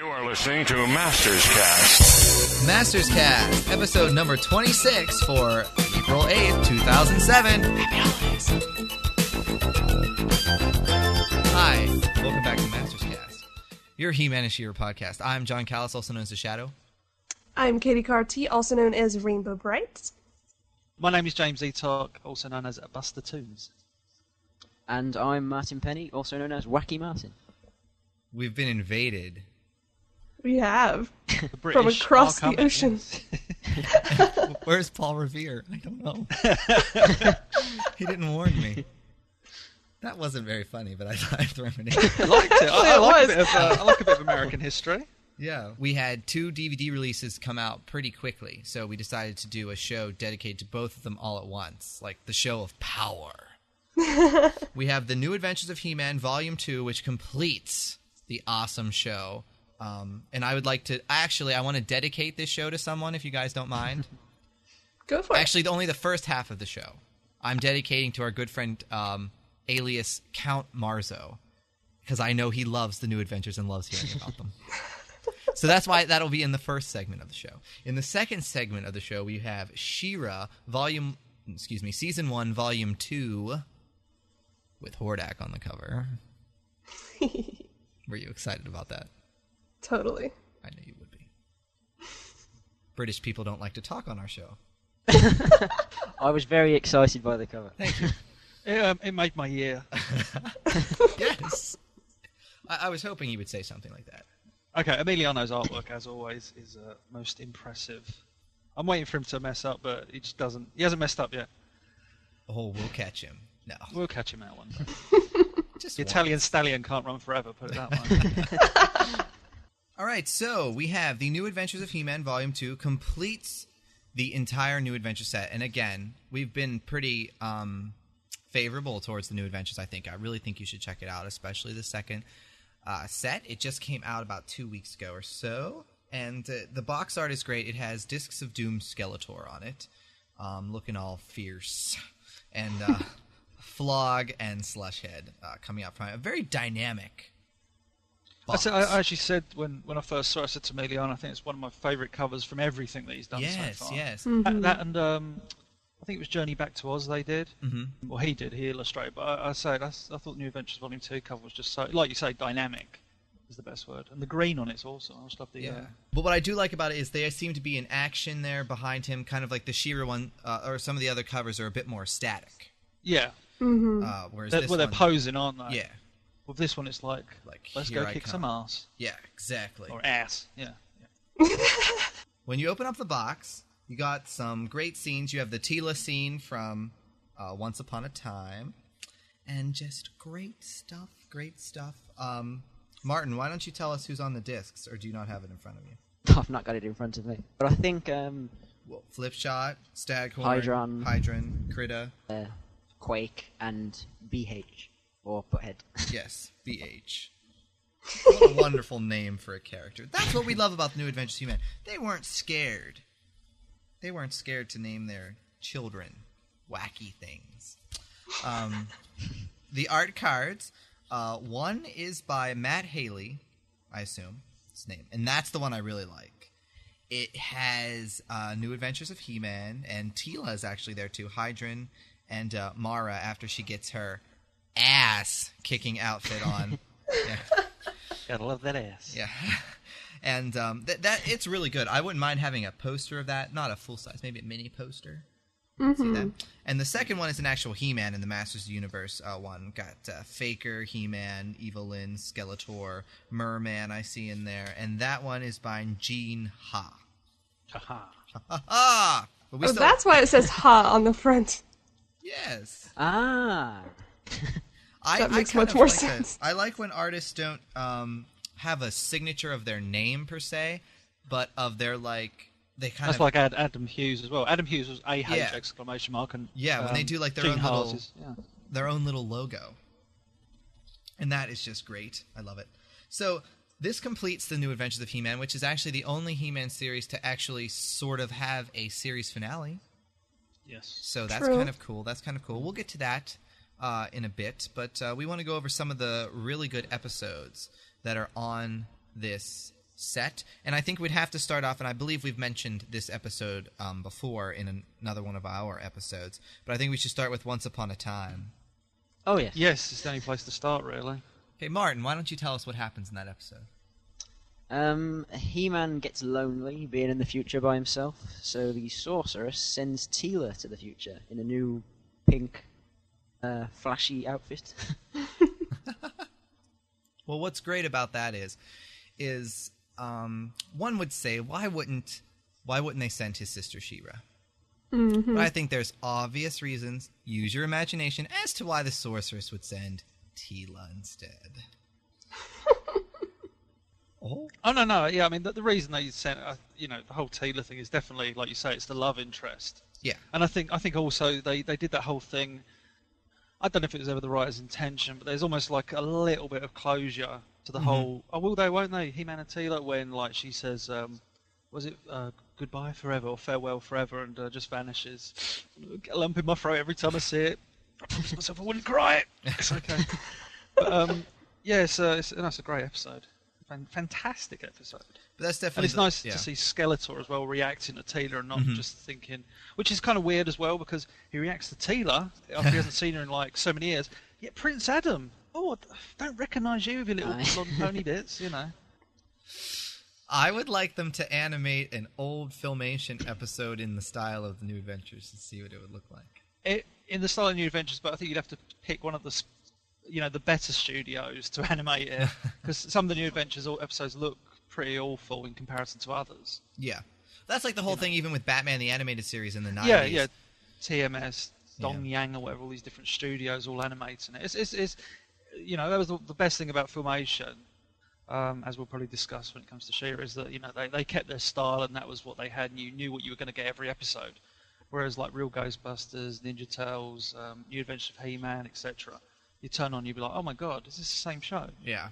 You are listening to Masters Cast. Masters Cast, episode number 26 for April 8th, 2007. Hi, welcome back to Masters Cast, your He-Man and She-Ra podcast. I'm Jon Kallis, also known as The Shadow. I'm Katy Cartee, also known as Rainbow Brite. My name is James E. Etok, also known as Buster Tunes. And I'm Martin Penny, also known as Wacky Martin. We've been invaded. We have The from across the coming, ocean. Where's Paul Revere? I don't know. he didn't warn me. That wasn't very funny, but I thought I'd throw it in. I liked it. I, I It like was. a bit of uh, I like a bit of American history. Yeah, we had two DVD releases come out pretty quickly, so we decided to do a show dedicated to both of them all at once, like the show of power. we have the New Adventures of He-Man Volume Two, which completes the awesome show. Um, and I would like to actually, I want to dedicate this show to someone, if you guys don't mind. Go for it. actually, only the first half of the show. I'm dedicating to our good friend, um, alias Count Marzo, because I know he loves the New Adventures and loves hearing about them. so that's why that'll be in the first segment of the show. In the second segment of the show, we have She-Ra, volume, excuse me, season one, volume two, with Hordak on the cover. Were you excited about that? Totally. I knew you would be. British people don't like to talk on our show. I was very excited by the cover. Thank you. It, um, it made my year. yes. I, I was hoping you would say something like that. Okay, Emiliano's artwork, as always, is uh, most impressive. I'm waiting for him to mess up, but he just doesn't. He hasn't messed up yet. Oh, we'll catch him. No, We'll catch him out one day. just The one. Italian stallion can't run forever. Put it that way. All right, so we have the New Adventures of He-Man Volume Two completes the entire New Adventure set, and again, we've been pretty um, favorable towards the New Adventures. I think I really think you should check it out, especially the second uh, set. It just came out about two weeks ago or so, and uh, the box art is great. It has Discs of Doom Skeletor on it, um, looking all fierce, and uh, Flogg and Slushhead uh, coming out from it. A very dynamic. I, said, I I actually said when, when I first saw it, I said to Emiliano, I think it's one of my favourite covers from everything that he's done yes, so far. yes. That, that and um, I think it was Journey Back to Oz they did. Mhm. Well, he did. He illustrated. But I, I say that's, I thought New Adventures Volume Two cover was just so, like you say, dynamic is the best word. And the green on it's awesome. I just love the. Yeah. Uh, But what I do like about it is they seem to be in action there behind him, kind of like the She-Ra one, uh, or some of the other covers are a bit more static. yeah. Mm-hmm. Uh, whereas They're, this well, they're one, posing, aren't they? yeah, With this one, it's like, Like, let's go I kick come. some ass yeah, exactly. or ass. Yeah. When you open up the box, you got some great scenes. You have the Teela scene from uh, Once Upon a Time, and just great stuff. Great stuff. Um, Martin, why don't you tell us who's on the discs, or do you not have it in front of you? I've not got it in front of me. But I think um, Well, Flipshot, Staghorn, Hydron. Hydron, Krita. uh, Quake and BH, or Butthead. Yes, BH. What a wonderful name for a character. That's what we love about the New Adventures of He-Man. They weren't scared. They weren't scared to name their children wacky things. Um, the art cards. Uh, one is by Matt Haley, I assume his name, and that's the one I really like. It has uh, New Adventures of He-Man, and Teela is actually there too. Hydron and uh, Mara after she gets her ass kicking outfit on. yeah, Gotta love that ass. yeah. And um, that that it's really good. I wouldn't mind having a poster of that, not a full size, maybe a mini poster. See that? And the second one is an actual He-Man in the Masters of the Universe uh, one. Got uh, Faker, He-Man, Evil-Lyn, Skeletor, Merman. I see in there, and that one is by Gene Ha. Haha. Ha ha! But we Oh, still that's why it says "ha" on the front. yes. Ah! I, That I makes kind much more like that. sense. I like when artists don't um, have a signature of their name per se, but of their like they kind That's of like Adam Hughes as well. Adam Hughes was A H Yeah. exclamation mark and Yeah, when they um, do, like, their Gene own Haas little- is- yeah. their own little logo. And that is just great. I love it. So this completes the new Adventures of He-Man, which is actually the only He-Man series to actually sort of have a series finale. Yes. So that's True. kind of cool. That's kind of cool. We'll get to that uh, in a bit, but uh, we want to go over some of the really good episodes that are on this set. And I think we'd have to start off, and I believe we've mentioned this episode um, before in an, another one of our episodes, but I think we should start with Once Upon a Time. Oh yes. Yes, it's the only place to start, really. Okay, Martin, why don't you tell us what happens in that episode? Um, He-Man gets lonely being in the future by himself, so the sorceress sends Teela to the future in a new pink, uh, flashy outfit. Well, what's great about that is, is um, one would say, why wouldn't, why wouldn't they send his sister She-Ra? But I think there's obvious reasons. Use your imagination as to why the sorceress would send Teela instead. oh, Oh no, no, yeah. I mean, the, the reason they sent, uh, you know, the whole Taylor thing is definitely, like you say, it's the love interest. yeah, And I think, I think also they, they did that whole thing. I don't know if it was ever the writer's intention, but there's almost like a little bit of closure to the whole. Oh, will they? Won't they? He-Man and Teela when like she says, um, was it uh, goodbye forever or farewell forever, and uh, just vanishes. Get a lump in my throat every time I see it. I promised myself I wouldn't cry. It. It's okay. but um, yeah, it's, uh, it's, that's a great episode. Fan- Fantastic episode. But that's definitely And it's the- nice yeah. to see Skeletor as well reacting to Teela and not Mhm. just thinking, which is kind of weird as well because he reacts to Teela after he hasn't seen her in like so many years. Yet Prince Adam, oh, I don't recognise you with your little Aye. blonde pony bits, you know. I would like them to animate an old filmation episode in the style of the New Adventures and see what it would look like. It, in the style of New Adventures, but I think you'd have to pick one of the, you know, the better studios to animate it because some of the New Adventures all- episodes look pretty awful in comparison to others. Yeah, that's like the whole thing, even with Batman the animated series in the nineties. Yeah, yeah. TMS, Dong Yeah. Yang, or whatever, all these different studios all animating it. It's, it's, it's you know, that was the, the best thing about Filmation, um, as we'll probably discuss when it comes to She-Ra, is that, you know, they, they kept their style and that was what they had, and you knew what you were going to get every episode. Whereas, like, Real Ghostbusters, Ninja Turtles, um, New Adventures of He Man, etc., you turn on, you'd be like, oh my god, is this the same show? yeah.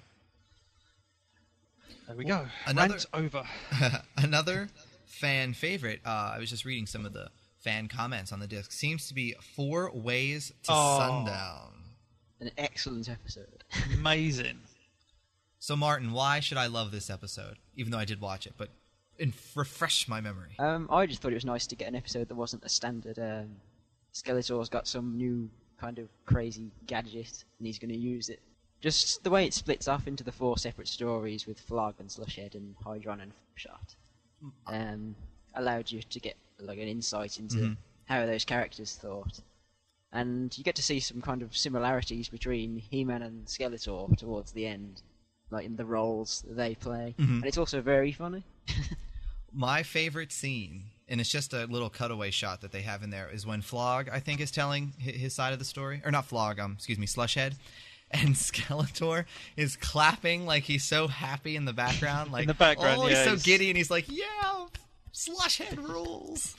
There we go. another- Rant over. Another fan favorite. Uh, I was just reading some of the fan comments on the disc. Seems to be four ways to Oh. sundown. An excellent episode. Amazing. So, Martin, why should I love this episode? Even though I did watch it, but in, refresh my memory. Um, I just thought it was nice to get an episode that wasn't a standard. Um, Skeletor's got some new kind of crazy gadget, and he's going to use it. Just the way it splits off into the four separate stories with Flogg and Slushhead and Hydron and Shot, um, allowed you to get like an insight into Mhm. how those characters thought. And you get to see some kind of similarities between He-Man and Skeletor towards the end, like in the roles that they play. Mhm. And it's also very funny. My favorite scene, and it's just a little cutaway shot that they have in there, is when Flogg, I think, is telling his side of the story, or not Flogg, um, excuse me, Slushhead, and Skeletor is clapping like he's so happy in the background, like in the background, oh, he's yeah, so he's- giddy, and he's like, yeah, Slushhead rules.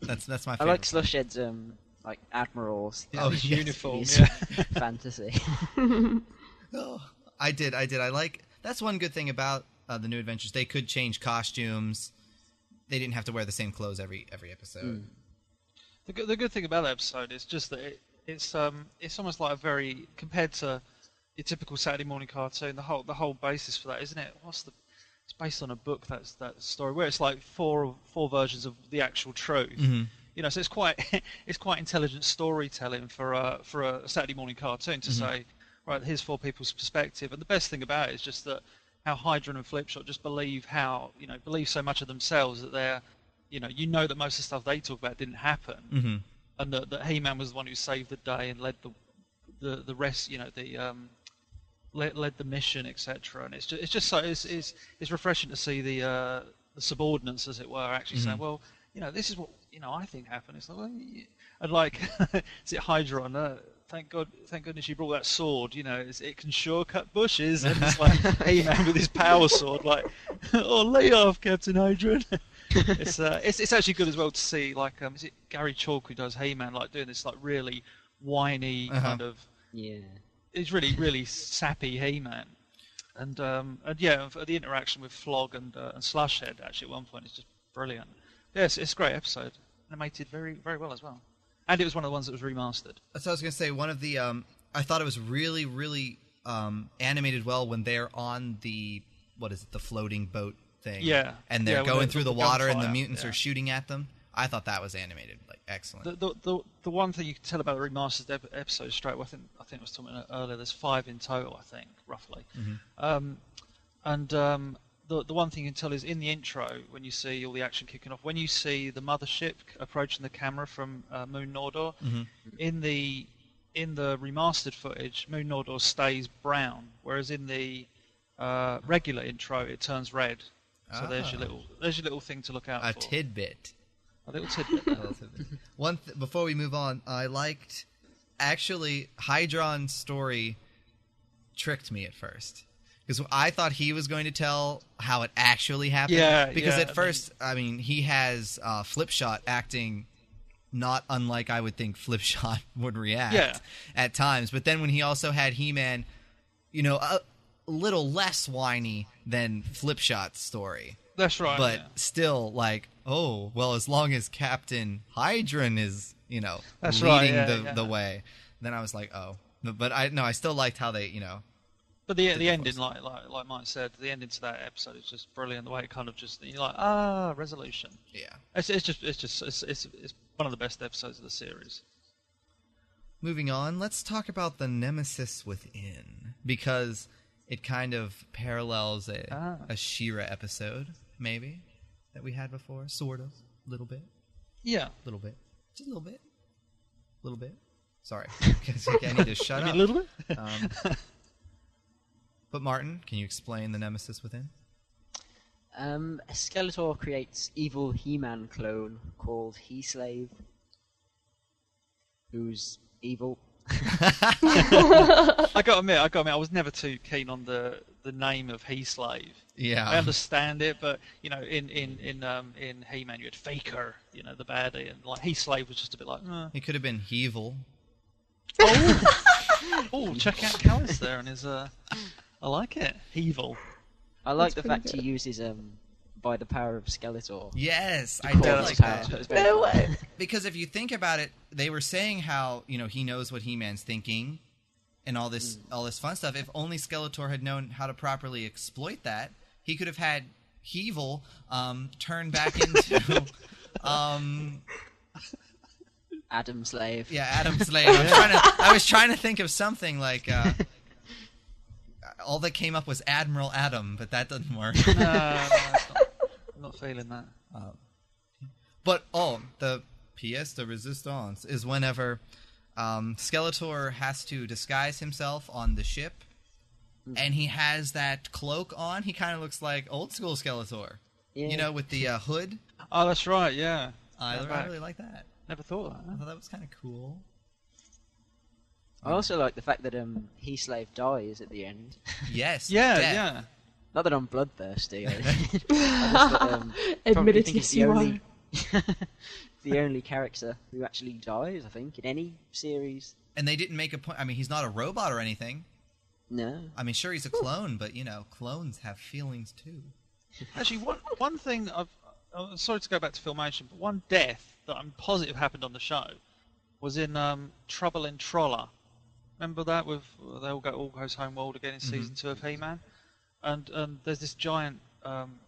That's that's my I favorite. like Slushhead's um like admirals. Oh, His yes. Uniform, yeah. fantasy. Oh, I did, I did. I like that's one good thing about uh, the New Adventures. They could change costumes. They didn't have to wear the same clothes every every episode. The good, the good thing about that episode is just that it, it's um it's almost like a very compared to your typical Saturday morning cartoon. The whole the whole basis for that, isn't it? What's the it's based on a book that's that story where it's like four four versions of the actual truth. Mhm. You know, so it's quite it's quite intelligent storytelling for a for a Saturday morning cartoon to say, right, here's four people's perspective. And the best thing about it is just that how Hydra and Flipshot just believe how you know believe so much of themselves that they're you know you know that most of the stuff they talk about didn't happen Mm-hmm. And that, that He-Man was the one who saved the day and led the the the rest, you know, the um, led, led the mission, etc. And it's just it's just so it's it's, it's refreshing to see the uh, the subordinates, as it were, actually saying, Mhm. well, you know, this is what you know I think happened. It's like, well, and like, is it Hydron? Uh, thank God, thank goodness you brought that sword. You know, it can sure cut bushes. And it's like He-Man with his power sword, like, oh, lay off, Captain Hydron. It's, uh, it's it's actually good as well to see like um, is it Gary Chalk who does He-Man like doing this like really whiny Uh-huh. kind of yeah. it's really really sappy He-Man and um, and yeah the interaction with Flogg and uh, and Slushhead actually at one point is just brilliant yes it's a great episode animated very very well as well and it was one of the ones that was remastered So I was gonna say. One of the um, I thought it was really, really um, animated well when they're on the what is it, the floating boat thing. Yeah. And they're Yeah, going through the the water and the mutants yeah. are shooting at them. I thought that was animated like excellent. The, the, the, the one thing you can tell about the remastered ep- episodes straight away, I think I think I was talking about earlier. There's five in total, I think, roughly. Um, and um, the the one thing you can tell is in the intro when you see all the action kicking off, when you see the mothership approaching the camera from uh, Moon Nordor, in the in the remastered footage, Moon Nordor stays brown, whereas in the uh, regular intro it turns red. So there's your Ah. little there's your little thing to look out for. a for. tidbit. a little tidbit. One th- before we move on, I liked actually Hydron's story tricked me at first because I thought he was going to tell how it actually happened. Yeah, Because yeah, at first, I mean, he has uh, Flipshot acting not unlike I would think Flipshot would react Yeah. at times, but then when he also had He-Man, you know, a little less whiny than Flipshot's story That's right. but yeah. still like oh well as long as captain hydron is you know That's right, leading yeah, the, yeah. the way then i was like oh but, but i no i still liked how they you know But the the the ending, like like like Mike said, the ending to that episode is just brilliant. The way it kind of just you're like ah resolution. yeah It's, it's just it's just it's, it's it's one of the best episodes of the series. moving on let's talk about the nemesis within because it kind of parallels a, Ah. a She-Ra episode maybe that we had before. Sort of a little bit. Yeah, a little bit. Just a little bit. A little bit. Sorry. I need to shut up. a little bit. Um, but Martin, can you explain the nemesis within? Um, Skeletor creates evil He-Man clone called He-Slave, who's evil. I got to admit, I got to admit, I was never too keen on the the name of He Slave. Yeah. I understand it, but you know, in in in um in He Man, you had Faker, you know, the baddie, and like He Slave was just a bit like, eh. He could have been Hevel. oh, check out Kallis there and his uh, I like it, evil. I like That's the fact good. he uses um by the power of Skeletor. Yes, I Call did Yeah, like that. No way. Because if you think about it, they were saying how you know he knows what He-Man's thinking, and all this all this fun stuff. If only Skeletor had known how to properly exploit that, he could have had Hevel um, turn back into. um, Adam Slave. Yeah, Adam Slade. I was, trying to, I was trying to think of something like. Uh, all that came up was Admiral Adam, but that doesn't work. Uh, I'm not feeling that. but oh, the pièce de résistance is whenever um, Skeletor has to disguise himself on the ship, and he has that cloak on. He kind of looks like old school Skeletor, Yeah. you know, with the uh, hood. Oh, that's right. Yeah, I, Yeah, I really like that. never thought of I that. thought that was kind of cool. I also like the fact that um He Slave dies at the end. Yes. Yeah, death. yeah. Not that I'm bloodthirsty. I, I just um, probably Admittedly, think he's the you only the only character who actually dies. I think in any series. And they didn't make a point. I mean, he's not a robot or anything. No. I mean, sure, he's a clone, but you know, clones have feelings too. Actually, one one thing I've uh, sorry to go back to filmation, but one death that I'm positive happened on the show was in um, Trouble in Trolla. Remember that with they all go all goes home world again in season two of He-Man, and and there's this giant um,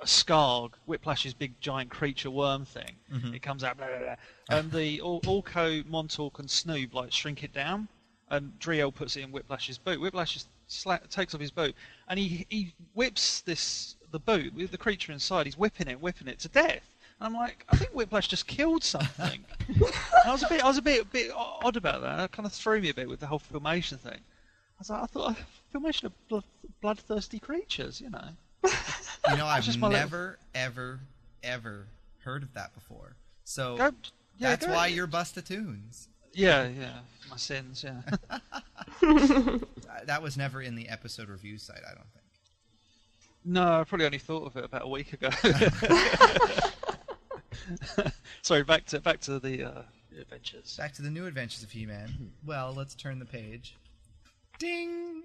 a Skarg, Whiplash's big giant creature worm thing. Mm-hmm. It comes out, blah, blah, blah. and the Orko, Montork, and Snoob like shrink it down, and Dree Elle puts it in Whiplash's boot. Whiplash just sla- takes off his boot, and he he whips this the boot with the creature inside. He's whipping it, whipping it to death. And I'm like, I think Whiplash just killed something. I was a bit, I was a bit, a bit odd about that. It kind of threw me a bit with the whole filmation thing. I was like, I thought filmation of blood, bloodthirsty creatures, you know. You know, I've just my little- never, ever, ever heard of that before. So Go, yeah, that's go- why you're Busta Tunes. Yeah, yeah, my sins, yeah. That was never in the episode review site, I don't think. No, I probably only thought of it about a week ago. Sorry, back to back to the uh, adventures. Back to the new adventures of He-Man. Well, let's turn the page. Ding.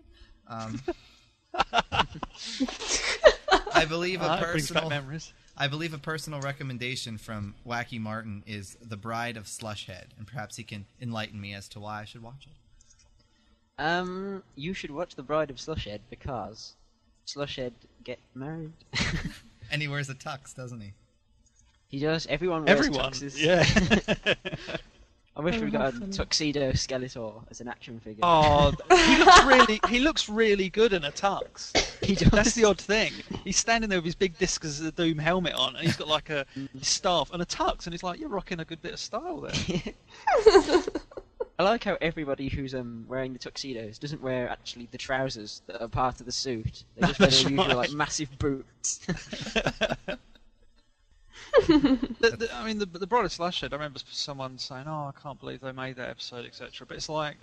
Um, I believe a it brings back personal. memories. I believe a personal recommendation from Wacky Martin is The Bride of Slushhead, and perhaps he can enlighten me as to why I should watch it. Um, you should watch The Bride of Slushhead because Slushhead get married? And he wears a tux, doesn't he? he does. Everyone wears Everyone, tuxes. yeah. I wish Oh, we how got a tuxedo Skeletor as an action figure. oh, he looks really he looks really good in a tux. he does. That's the odd thing. He's standing there with his big Discus of the Doom helmet on, and he's got like a staff and a tux, and he's like, "You're rocking a good bit of style there." I like how everybody who's um, wearing the tuxedos doesn't wear actually the trousers that are part of the suit. They just wear their usual right. like massive boots. the, the, I mean, the the Bride of Slushhead. I remember someone saying, "Oh, I can't believe they made that episode, etc." But it's like,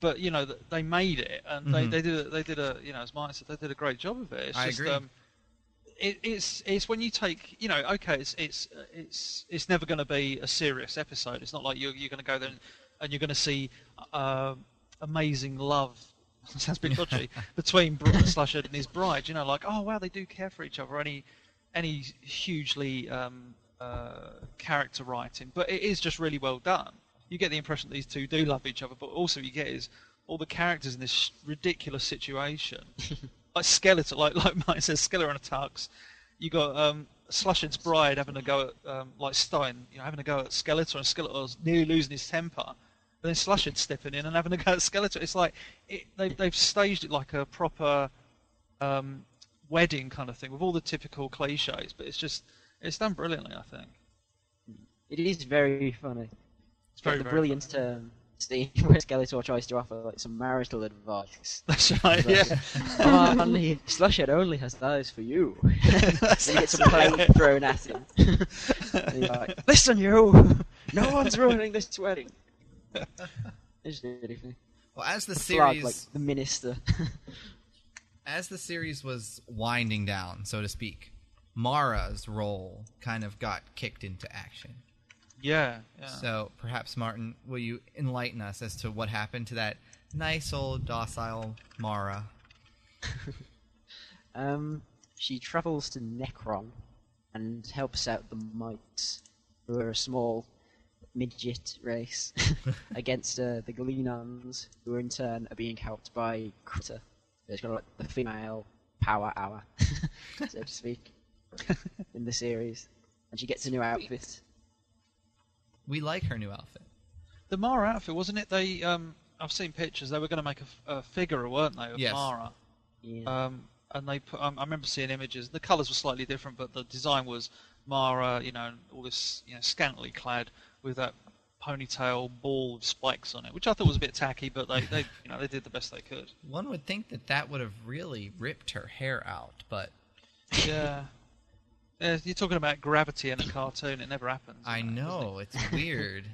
but you know, they made it, and they, Mhm. they did a, they did a you know, as Martin said, they did a great job of it. It's I just, agree. Um, it, it's it's when you take you know okay it's it's it's it's never going to be a serious episode. It's not like you're you're going to go there and, and you're going to see uh, amazing love. Sounds a bit dodgy between Br- Slushhead and his bride. You know, like oh wow they do care for each other. Any any hugely um, uh, character writing, but it is just really well done. You get the impression that these two do love each other, but also you get is all the characters in this ridiculous situation, like Skeletor, like like Mike says, Skeletor on a tux. You got um, Slushhead's bride having a go at um, like Stein, you know, having a go at Skeletor, and Skeletor's nearly losing his temper. But then Slushhead stepping in and having a go at Skeletor. It's like it, they've they've staged it like a proper um, wedding kind of thing with all the typical cliches, but it's just it's done brilliantly. I think It is very funny. it's very the very brilliant um, scene where Skeletor tries to offer like some marital advice. That's right. Yeah. oh, only Slushhead only has those for you. then he gets a plate thrown at him. and he's like, "Listen, you! No one's ruining this wedding." It's really funny. Well, as the Flag, series like the minister. As the series was winding down, so to speak, Mara's role kind of got kicked into action. yeah. Yeah. So perhaps Martin, will you enlighten us as to what happened to that nice old docile Mara? Um, she travels to Nekron and helps out the Mites, who are a small midget race, against uh, the Glenons, who in turn are being helped by Critter. It's got like the female power hour, so to speak, in the series. And she gets a new outfit. We like her new outfit. The Mara outfit wasn't it? They um I've seen pictures. They were going to make a figure, weren't they, of Yes. Mara? Yeah. Um, and they put. Um, I remember seeing images. The colours were slightly different, but the design was Mara. You know, all this you know scantily clad with that ponytail ball with spikes on it, which I thought was a bit tacky, but they, they you know they did the best they could. One would think that that would have really ripped her hair out, but Yeah. Yeah, you're talking about gravity in a cartoon. It never happens. I you doesn't it? know it's weird.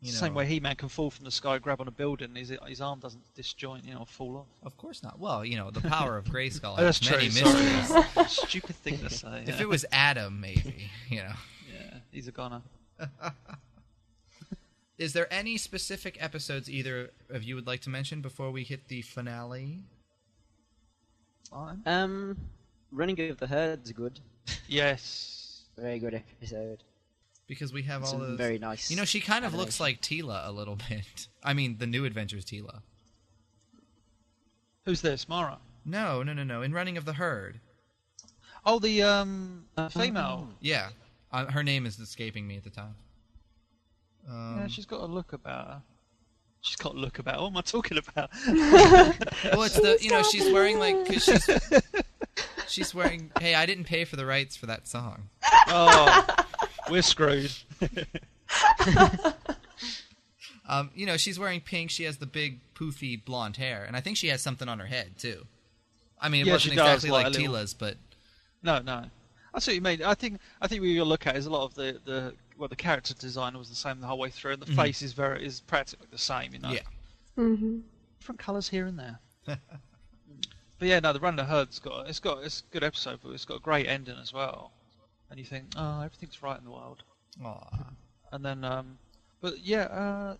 You know, Same way He-Man can fall from the sky, grab on a building, his his arm doesn't disjoint, you know, fall off. Of course not. Well, you know, the power of Grayskull Oh, has that's many true. mysteries. Stupid thing to say. If it was Adam, maybe, you know. yeah, he's a goner. Is there any specific episodes either of you would like to mention before we hit the finale? Fine. Um, Running of the Herd's good. Yes. Very good episode. Because we have all those. very nice. You know, she kind of looks like Teela a little bit. I mean, the New Adventures Teela. Who's this? Mara. No, no, no, no. In Running of the Herd. Oh, the um female. Yeah, uh, her name is escaping me at the time. Um, yeah, she's got a look about her. She's got a look about. her. What am I talking about? well, it's the you know she's wearing like cause she's she's wearing. Hey, I didn't pay for the rights for that song. oh, we're screwed. Um, you know she's wearing pink. She has the big poofy blonde hair, and I think she has something on her head too. I mean, it Yeah, wasn't she does, exactly like like, a little- Teela's, but No, no. I see what you mean. I think I think what you look at is a lot of the the well the character design was the same the whole way through, and the Mhm. face is very is practically the same. You know. yeah. hmm different colours here and there. but yeah, no, the Run of the Herd's got it's got it's a good episode, but it's got a great ending as well. And you think, oh, everything's right in the world. Aw. And then, um, but yeah, uh,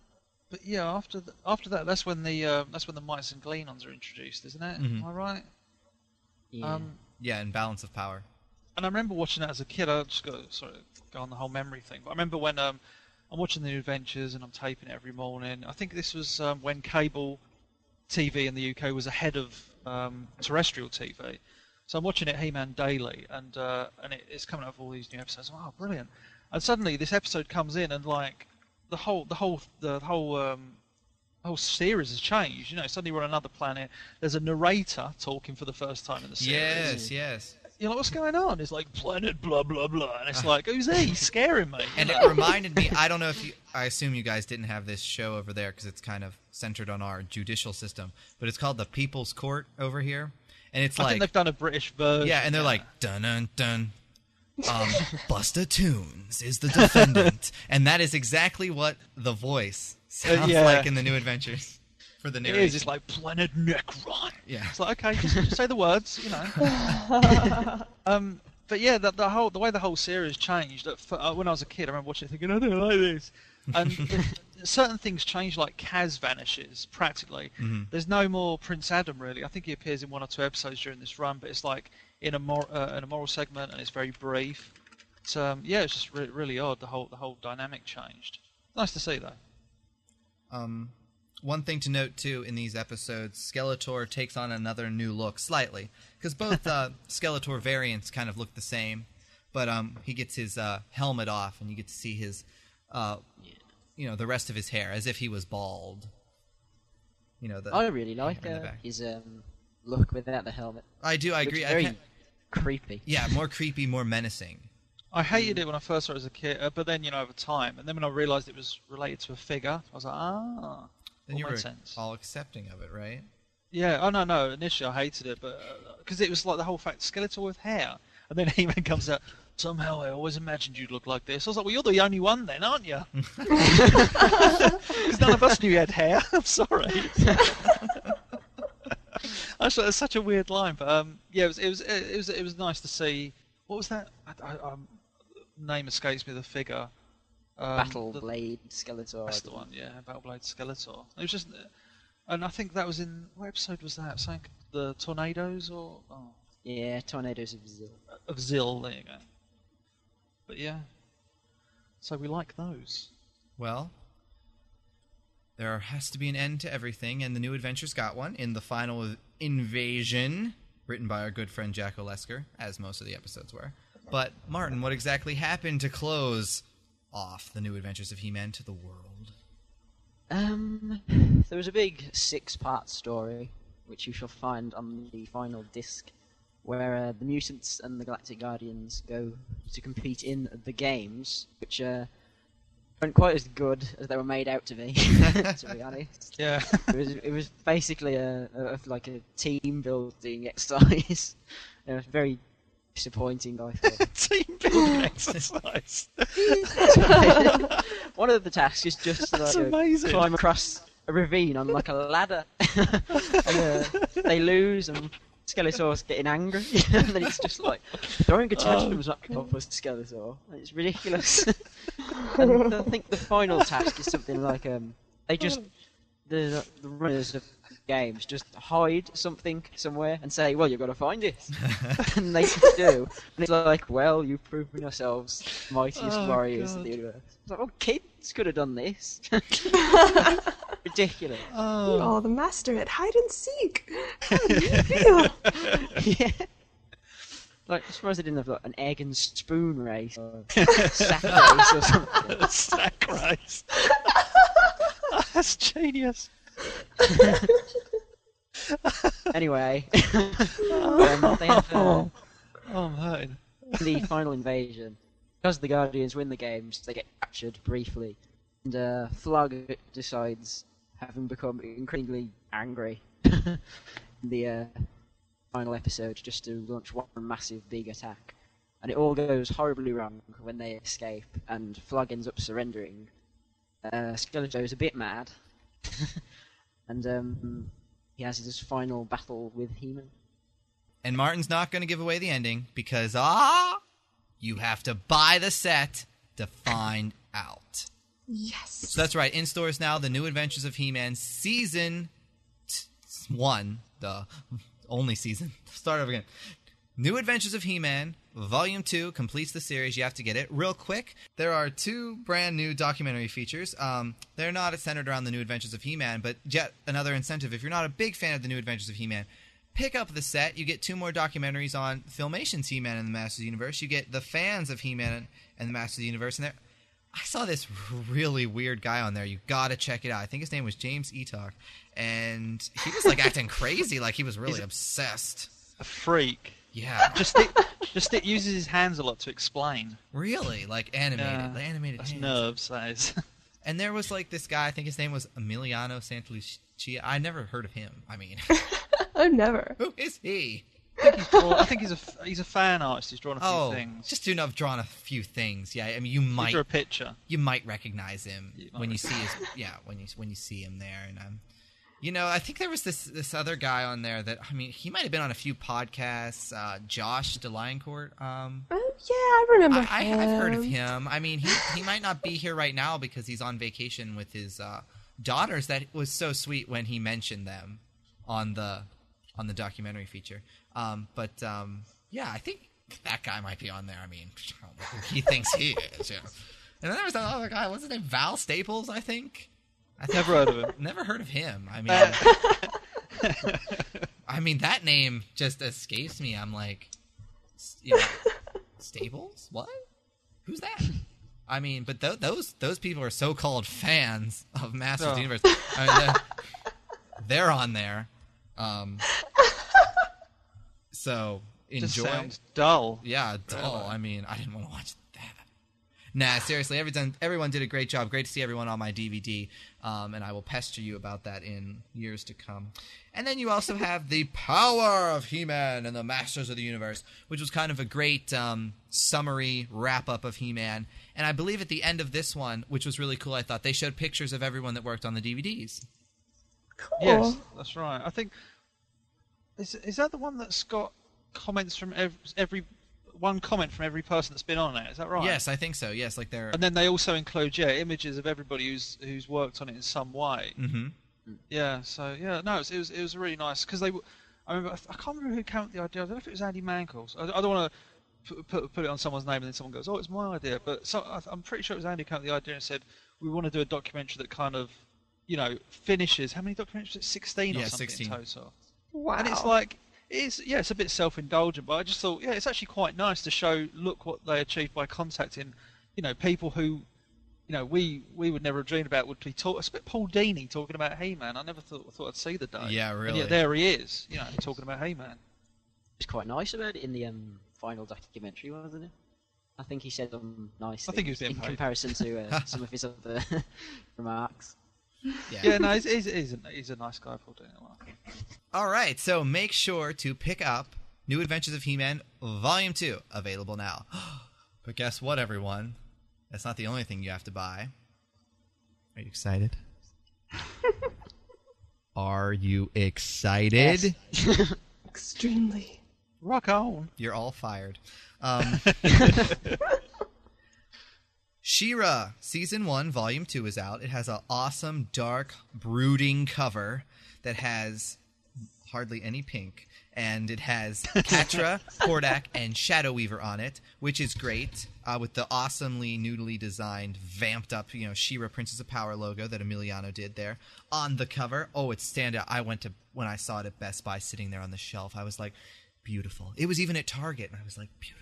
but yeah, after the, after that, that's when the uh, that's when the mites and glenons are introduced, isn't it? Mhm. Am I right? Yeah. Um, Yeah, and balance of power. And I remember watching that as a kid. I just sort of go on the whole memory thing. But I remember when um, I'm watching the New Adventures and I'm taping it every morning. I think this was um, when cable TV in the UK was ahead of um, terrestrial TV. So I'm watching it He-Man daily, and uh, and it, it's coming up with all these new episodes. Oh, brilliant! And suddenly this episode comes in, and like the whole the whole the whole um, whole series has changed. You know, suddenly we're on another planet. There's a narrator talking for the first time in the series. Yes, yes. You're like, what's going on? It's like planet blah blah blah, and it's like, who's he? He's scaring me. And it reminded me. I don't know if you. I assume you guys didn't have this show over there because it's kind of centered on our judicial system. But it's called the People's Court over here, and it's I like think they've done a British version. yeah, and they're like dun dun dun. Um, Buster Tunes is the defendant, and that is exactly what the voice sounds yeah. like in the New Adventures for the it narration. is. It's like planet Nekron. Yeah. It's like okay, just, just say the words, you know. um, but yeah, the, the whole the way the whole series changed. At, uh, when I was a kid, I remember watching it thinking, I don't like this. And certain things change, like Kaz vanishes practically. Mhm. There's no more Prince Adam really. I think he appears in one or two episodes during this run, but it's like in a mor- uh, in a moral segment, and it's very brief. So um, yeah, it's just re- really odd. The whole the whole dynamic changed. Nice to see though. Um, one thing to note too in these episodes, Skeletor takes on another new look slightly because both uh, Skeletor variants kind of look the same, but um, he gets his uh, helmet off and you get to see his, uh, you know, the rest of his hair as if he was bald. You know, the, I really like uh, his um, look without the helmet. I do. I agree. Very can't- creepy. yeah, more creepy, more menacing. I hated it when I first saw it as a kid, uh, but then you know over time, and then when I realised it was related to a figure, I was like, ah, All you were sense. all accepting of it, right? Yeah, oh no, no. Initially, I hated it, but because it was like the whole fact Skeletor with hair, and then He-Man comes out. Somehow, I always imagined you'd look like this. I was like, well, you're the only one then, aren't you? Because none of us knew you had hair. I'm sorry. Thought it's such a weird line, but um, yeah, it was, it was it was it was nice to see. What was that? I, I, um, name escapes me. The figure. Um, Battle Blade Skeletor. that's the one, yeah, Battleblade Skeletor. It was just, and I think that was in what episode was that? Something the tornadoes or oh, Yeah, Tornadoes of Zil. of Zill. There you go. But yeah, so we like those. Well, there has to be an end to everything, and the new adventures got one in the final invasion, written by our good friend Jack Olesker, as most of the episodes were. But Martin, what exactly happened to close off the new adventures of He-Man to the world? Um, there was a big six-part story, which you shall find on the final disc, where uh, the mutants and the Galactic Guardians go to compete in the games, which uh, weren't quite as good as they were made out to be. to be honest, Yeah, it was it was basically a, a like a team building exercise. it was very disappointing. I thought. team building exercise. One of the tasks is just That's like amazing. climb across a ravine on like a ladder, and uh, they lose, and Skeletor's getting angry, and then it's just like throwing a tantrums up for Skeletor. It's ridiculous. and I think the final task is something like um, they just the the runners of games just hide something somewhere and say, "Well, you've got to find it," and they just do. And it's like, "Well, you've proven yourselves mightiest Oh, warriors of the universe." It's like, "Oh, kids could have done this." Ridiculous. Oh, Oh, the master at hide and seek. How do you feel? yeah. Like, I'm surprised they didn't have like, an egg and spoon race or sack race or something. sack race. That's genius. Anyway, um, they have uh, Oh, I'm hurting. the final invasion. Because the Guardians win the games, they get captured briefly, and uh, Flogg decides, having become increasingly angry, in the uh, final episode, just to launch one massive big attack. And it all goes horribly wrong when they escape, and Flogg ends up surrendering. Uh, Skeletor's a bit mad, and um, he has his final battle with He-Man. And Martin's not going to give away the ending because ah, you have to buy the set to find out. Yes. So that's right. In stores now, the New Adventures of He-Man season t- one, the only season. Start over again. New Adventures of He-Man, Volume 2 completes the series. You have to get it real quick. There are two brand new documentary features. Um, they're not centered around the New Adventures of He-Man, but yet another incentive. If you're not a big fan of the New Adventures of He-Man, pick up the set. You get two more documentaries on Filmation's He-Man and the Masters Universe. You get the fans of He-Man and the Masters the Universe, and there. I saw this really weird guy on there. You gotta check it out. I think his name was James Eatock, and he was like acting crazy, like he was really He's- obsessed. A freak. Yeah, Just it, just it uses his hands a lot to explain. really like animated, Yeah, the animated That's hands. nerves. That is. And there was like this guy. I think his name was Emiliano Santalucia. I never heard of him. I mean, Oh, never. who is he? He's drawn, I think he's a he's a fan artist. He's drawn a few Oh, things. just to have drawn a few things. Yeah, I mean, you He might drew a picture. you might recognize him You might when you see his yeah when you when you see him there and um you know i think there was this this other guy on there that i mean he might have been on a few podcasts uh josh delioncourt um. Oh, yeah, I remember I, I, him. i've heard of him. i mean he he might not be here right now because he's on vacation with his uh daughters. That was so sweet when he mentioned them on the on the documentary feature. Um but um yeah i think that guy might be on there. I mean I don't know who he thinks he is yeah. and then there was that other guy. What's his name? Val staples i think I think Never heard of him. never heard of him i mean i mean that name just escapes me i'm like s- you know, staples what who's that i mean but th- those those people are so-called fans of masters of the Oh. universe I mean, they're, they're on there um so enjoy sounds dull. yeah, dull. I mean, I didn't want to watch that. Nah, seriously, everyone everyone did a great job. Great to see everyone on my DVD, um, and I will pester you about that in years to come. And then you also have the power of He-Man and the Masters of the Universe, which was kind of a great um, summary wrap up of He-Man. And I believe at the end of this one, which was really cool, I thought they showed pictures of everyone that worked on the DVDs. Cool. Yes, that's right. I think is is that the one that's got comments from every, every one comment from every person that's been on it? Is that right? Yes, I think so. Yes, like they're. And then they also include yeah images of everybody who's who's worked on it in some way. hmm Yeah. So yeah, no, it was it was, it was really nice because they. were- I remember I can't remember who came up with the idea. I don't know if it was Andy Mangels. I, I don't want to put, put put it on someone's name and then someone goes, "Oh, it's my idea." But so I, I'm pretty sure it was Andy who came up with the idea and said, "We want to do a documentary that kind of, you know, finishes how many documentaries? It's 16 Yeah, or something 16. total." Wow. And it's like it's yeah, it's a bit self-indulgent, but I just thought yeah, it's actually quite nice to show look what they achieved by contacting, you know, people who, you know, we we would never have dreamed about would be talk. It's a bit Paul Dini talking about He-Man. I never thought thought I'd see the day. Yeah, And really. yet there he is, you know, talking about He-Man. was quite nice about it in the um, final documentary, wasn't it? I think he said some nice I think he was in paid. comparison to uh, some of his other remarks. Yeah, no, he's, he's, he's, a, he's a nice guy, Paul Dini. I like him. All right, so make sure to pick up New Adventures of He-Man Volume 2, available now. but guess what, everyone? That's not the only thing you have to buy. Are you excited? Are you excited? extremely. Rock on. You're all fired. Um, She-Ra season one, volume two is out. It has an awesome, dark, brooding cover that has hardly any pink, and it has Catra, Hordak, and Shadow Weaver on it, which is great. Uh, with the awesomely noodly designed, vamped up, you know, She-Ra Princess of Power logo that Emiliano did there on the cover. Oh, it's standout. I went to when I saw it at Best Buy, sitting there on the shelf. I was like, beautiful. It was even at Target, and I was like, beautiful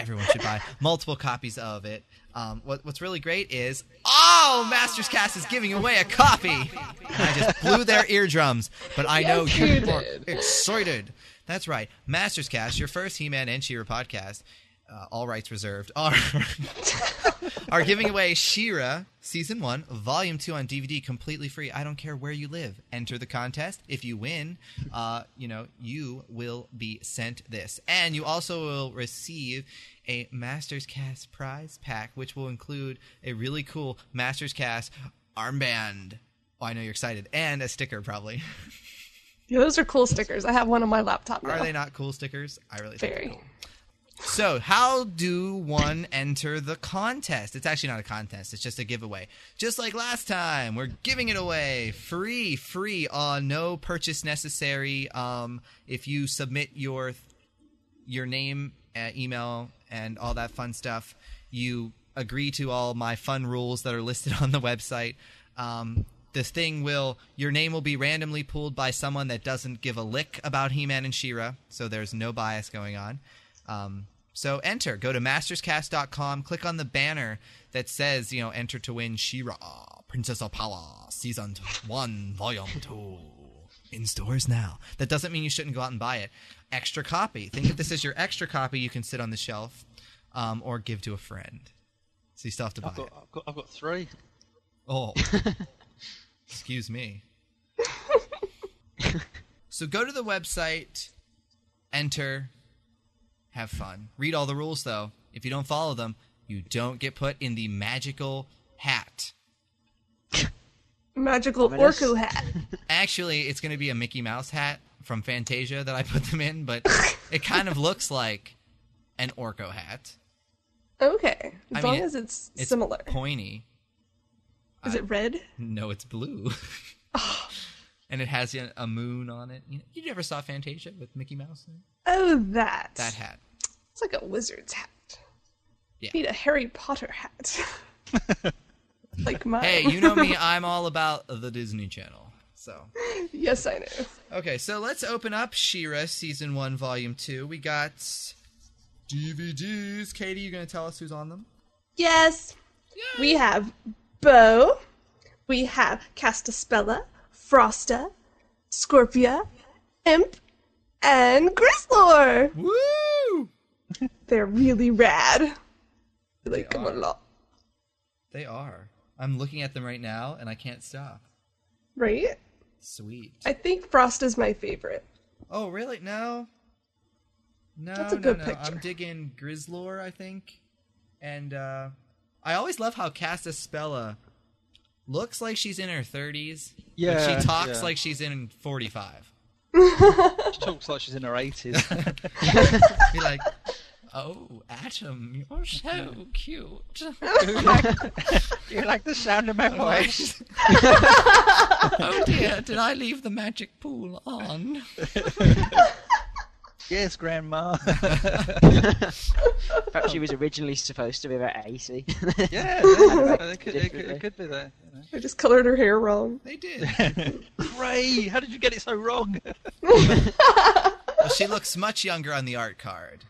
everyone should buy multiple copies of it. Um, what, what's really great is, oh, Masters Cast is giving away a copy. And I just blew their eardrums, but I know Yes, you you are excited. That's right, Masters Cast, your first He-Man and She-Ra podcast, uh, all rights reserved, are are giving away She-Ra season one, volume two on DVD, completely free. I don't care where you live. Enter the contest. If you win, uh, you know you will be sent this, and you also will receive a Masters Cast prize pack, which will include a really cool Masters Cast armband. Oh, I know you're excited, and a sticker probably. Yeah, those are cool stickers. I have one on my laptop now. Are they not cool stickers? I really think they're cool. So, how do one enter the contest? It's actually not a contest, it's just a giveaway. Just like last time, we're giving it away free, free, uh, no purchase necessary. Um, if you submit your your name, uh, email, and all that fun stuff, you agree to all my fun rules that are listed on the website. Um, this thing will your name will be randomly pulled by someone that doesn't give a lick about He-Man and She-Ra, so there's no bias going on. Um, so enter. Go to masterscast.com. Click on the banner that says, you know, enter to win She-Ra, Princess of Power, Season 1, Volume 2. In stores now. That doesn't mean you shouldn't go out and buy it. Extra copy. Think of this as your extra copy you can sit on the shelf um, or give to a friend. So you still have to buy I've got, it. I've got, I've got three. Oh. Excuse me. so go to the website, enter, have fun. Read all the rules though. If you don't follow them, you don't get put in the magical hat. Magical Ominous. Orko hat. Actually, it's going to be a Mickey Mouse hat from Fantasia that I put them in, but it kind of looks like an Orko hat. Okay, as I long mean, as it's, It's similar. pointy. Is it red? No, it's blue. Oh. and it has a a moon on it. You, you never saw Fantasia with Mickey Mouse? in it? Oh, that. That hat. It's like a wizard's hat. Yeah. Need a Harry Potter hat. like mine. Hey, you know me. I'm all about the Disney Channel. So, yes, I know. okay, so let's open up She-Ra season one, volume two. We got DVDs. Katy, you gonna tell us who's on them? Yes. We have Bow. We have Castaspella, Frosta, Scorpia, Imp, and Grizzlor. Woo! They're really rad. I like They them a are. lot. They are. I'm looking at them right now, and I can't stop. Right? Sweet. I think Frosta's my favorite. Oh, really? No. No, That's a no, good no. picture. I'm digging Grizzlor, I think. And uh I always love how Castaspella looks like she's in her 30s, but she talks yeah. like she's in 45. She talks like she's in her 80s. Be like, "Oh, Adam, you're so cute." you like the sound of my oh, voice? oh dear, did I leave the magic pool on? Yes, Grandma. Perhaps she was originally supposed to be about 80. yeah, yeah, it, could, it, could, it could be there. You I just colored her hair wrong. They did. know. Ray, how did you get it so wrong? Well, she looks much younger on the art card.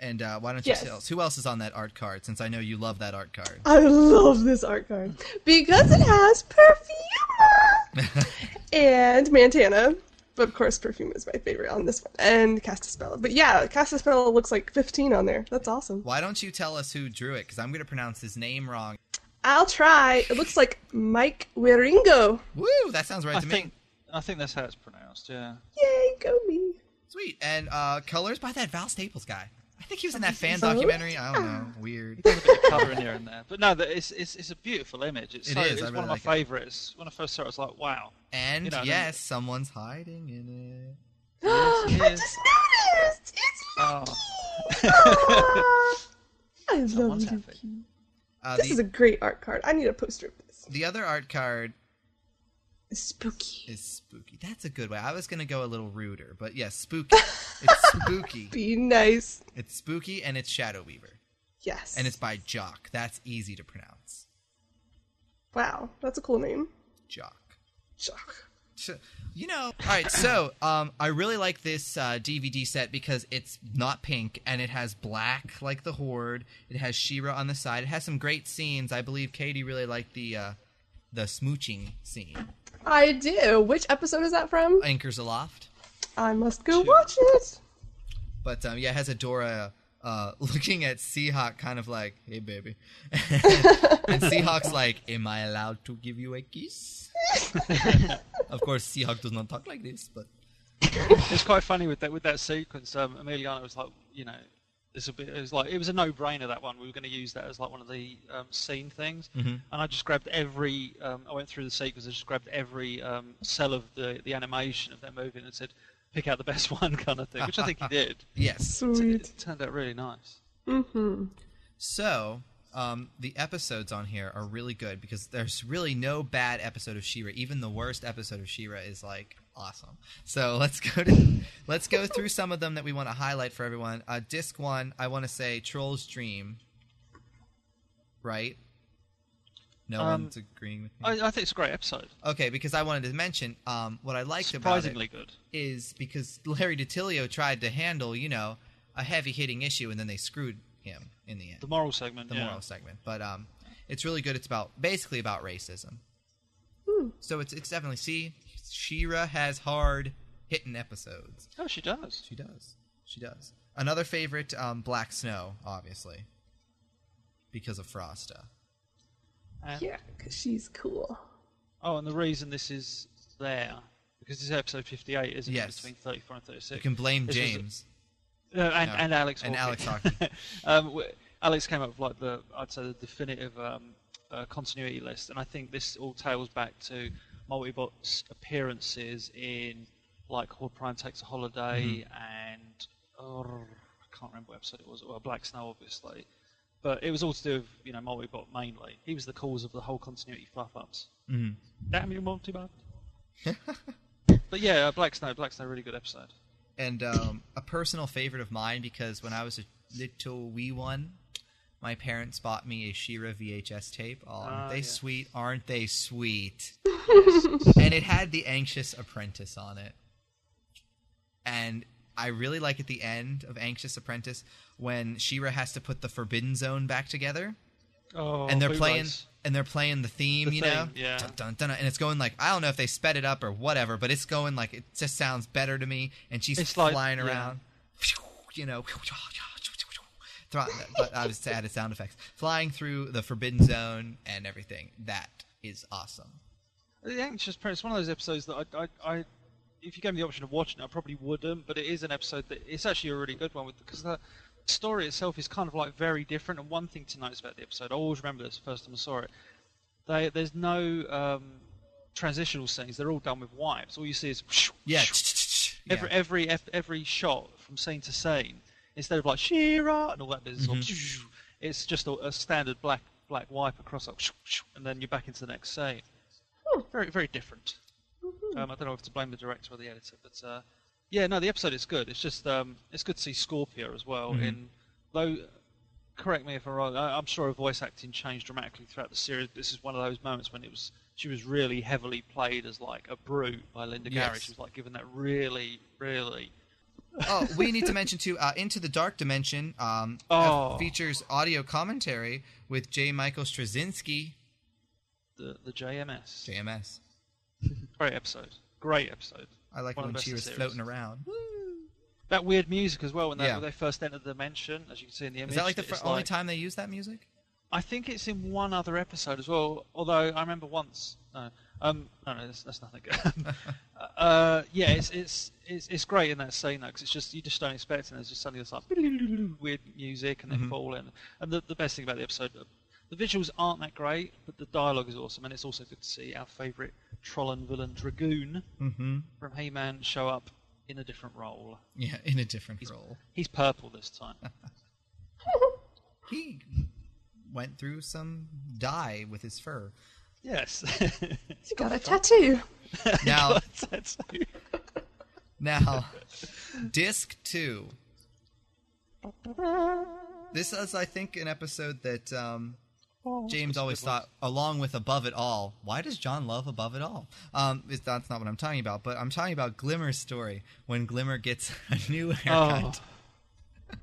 And uh, why don't you Yes. tell us who else is on that art card? Since I know you love that art card. I love this art card because it has Perfuma and Montana. But of course, Perfuma is my favorite on this one, and Castaspella. But yeah, Castaspella looks like 15 on there. That's awesome. Why don't you tell us who drew it? Because I'm going to pronounce his name wrong. I'll try. It looks like Mike Wieringo. Woo! That sounds right I to think me. I think that's how it's pronounced. Yeah. Yay, go me. Sweet. And uh, colors by that Val Staples guy. I think he was in that fan so? documentary. I don't know. Weird. a bit of colouring here and there, but no, that- it's it's, it's a beautiful image. It's It so, is, It's I one of my like it. favourites. When I first saw it, I was like, wow. And You know, yes, someone's hiding in it. Yes, it I just noticed. It's Oh. I love Someone's Lucky. Uh, This the, is a great art card. I need a poster of this. the other art card It's spooky. is spooky. That's a good way. I was going to go a little ruder, but yes, spooky. it's spooky. Be nice. It's spooky and it's Shadow Weaver. Yes. And it's by Jock. That's easy to pronounce. wow. That's a cool name. Jock. Jock. You know, all right. So, um, I really like this uh, DVD set because it's not pink and it has black like the Horde. It has She-Ra on the side. It has some great scenes. I believe Katy really liked the uh, the smooching scene. I do. Which episode is that from? Anchors aloft. I must go Two. watch it. But um, yeah, it has Adora uh, looking at Seahawk, kind of like, "Hey, baby," and Seahawk's like, "Am I allowed to give you a kiss?" of course, Seahawk does not talk like this, but it's quite funny with that with that sequence. Um, Emiliano was like, you know, this will be. It was like it was a no-brainer that one. We were going to use that as like one of the um, scene things, Mhm. and I just grabbed every. Um, I went through the sequence. I just grabbed every um, cell of the the animation of that movie and said, pick out the best one, kind of thing. Which I think he did. yes. It, Sweet. it turned out really nice. Mm-hmm. So, um, the episodes on here are really good because there's really no bad episode of She-Ra. Even the worst episode of She-Ra is like awesome. So let's go to let's go through some of them that we want to highlight for everyone. Uh, disc one, I want to say Troll's Dream. Right? No Um, one's agreeing with me. I, I think it's a great episode. okay, because I wanted to mention um, what I liked about Surprisingly it good. is because Larry DiTillio tried to handle, you know, a heavy hitting issue, and then they screwed him in the end. The moral segment. the yeah. moral segment. But um, it's really good. It's about basically about racism. So it's it's definitely see, She-Ra has hard hitting episodes. Oh, she does. She does. She does. Another favorite, um, Black Snow, obviously, because of Frosta. And, Yeah, because she's cool. Oh, and the reason this is there because this is episode 58, isn't Yes. it? Between 34 and 36. You can blame This is- James. Uh, and, No. and Alex And Hawke. Alex um, w- Alex came up with like the I'd say the definitive um, uh, continuity list, and I think this all tails back to Multibot's appearances in like Horde Prime Takes a Holiday Mm-hmm. and oh, I can't remember what episode it was. Well, Black Snow, obviously, but it was all to do with you know Multibot mainly. He was the cause of the whole continuity fluff ups. Mhm. Damn you, Multibot! but yeah, uh, Black Snow, Black Snow, really good episode. and um, a personal favorite of mine because when I was a little wee one, my parents bought me a She-Ra VHS tape. Oh, aren't Ah, they yeah. sweet? Aren't they sweet? and it had The Anxious Apprentice on it. And I really like at the end of Anxious Apprentice when She-Ra has to put the Forbidden Zone back together Oh, and they're playing Race. and they're playing the theme, The you know, yeah. dun, dun, dun, and it's going like I don't know if they sped it up or whatever, but it's going like it just sounds better to me. And she's It's like- flying yeah. around, you know. But I was added sound effects flying through the forbidden zone and everything. That is awesome. The Anxious Apprentice, one of those episodes that I, I, I, if you gave me the option of watching it, I probably wouldn't. But it is an episode that it's actually a really good one with because the story itself is kind of like very different. And one thing to notice about the episode, I always remember this the first time I saw it. They, there's no um, transitional scenes; they're all done with wipes. All you see is Yeah, every every every shot from scene to scene, instead of like She-Ra and all that, all- Mm-hmm. it's just a, a standard black black wipe across, and then you're back into the next scene. Very very different. Um, I don't know if to blame the director or the editor, but uh, yeah, no, the episode is good. It's just um, it's good to see Scorpia as well. Mm-hmm. In though, correct me if I'm wrong. I, I'm sure her voice acting changed dramatically throughout the series. This is one of those moments when it was she was really heavily played as like a brute by Linda Gary. Yes. She was like given that really really oh, we need to mention too. Uh, Into the Dark Dimension um, Oh. features audio commentary with J. Michael Straczynski, the the JMS. JMS. Great episode. Great episode. I like One of when the she best was the series. floating around. That weird music as well when they, Yeah. when they first entered the dimension, as you can see in the image. Is that like the it's fir- only time they use that music? I think it's in one other episode as well. Although I remember once. No, um, no, no, that's, that's nothing. uh, yeah, it's it's it's it's great in that scene though, because it's just you just don't expect it. And there's just suddenly this like weird music and then Mhm. fall in. And the the best thing about the episode, the visuals aren't that great, but the dialogue is awesome, and it's also good to see our favourite Trollan villain Dragoon Mm-hmm. from He-Man show up in a different role. Yeah, in a different He's- role. He's purple this time. He went through some dye with his fur. yes. She got a tattoo. Now, That's so- now, disc two. This is, I think, an episode that um, James always thought, along with Above It All. Why does Jon love Above It All? Um, it's, that's not what I'm talking about, but I'm talking about Glimmer's story when Glimmer gets a new haircut. Oh.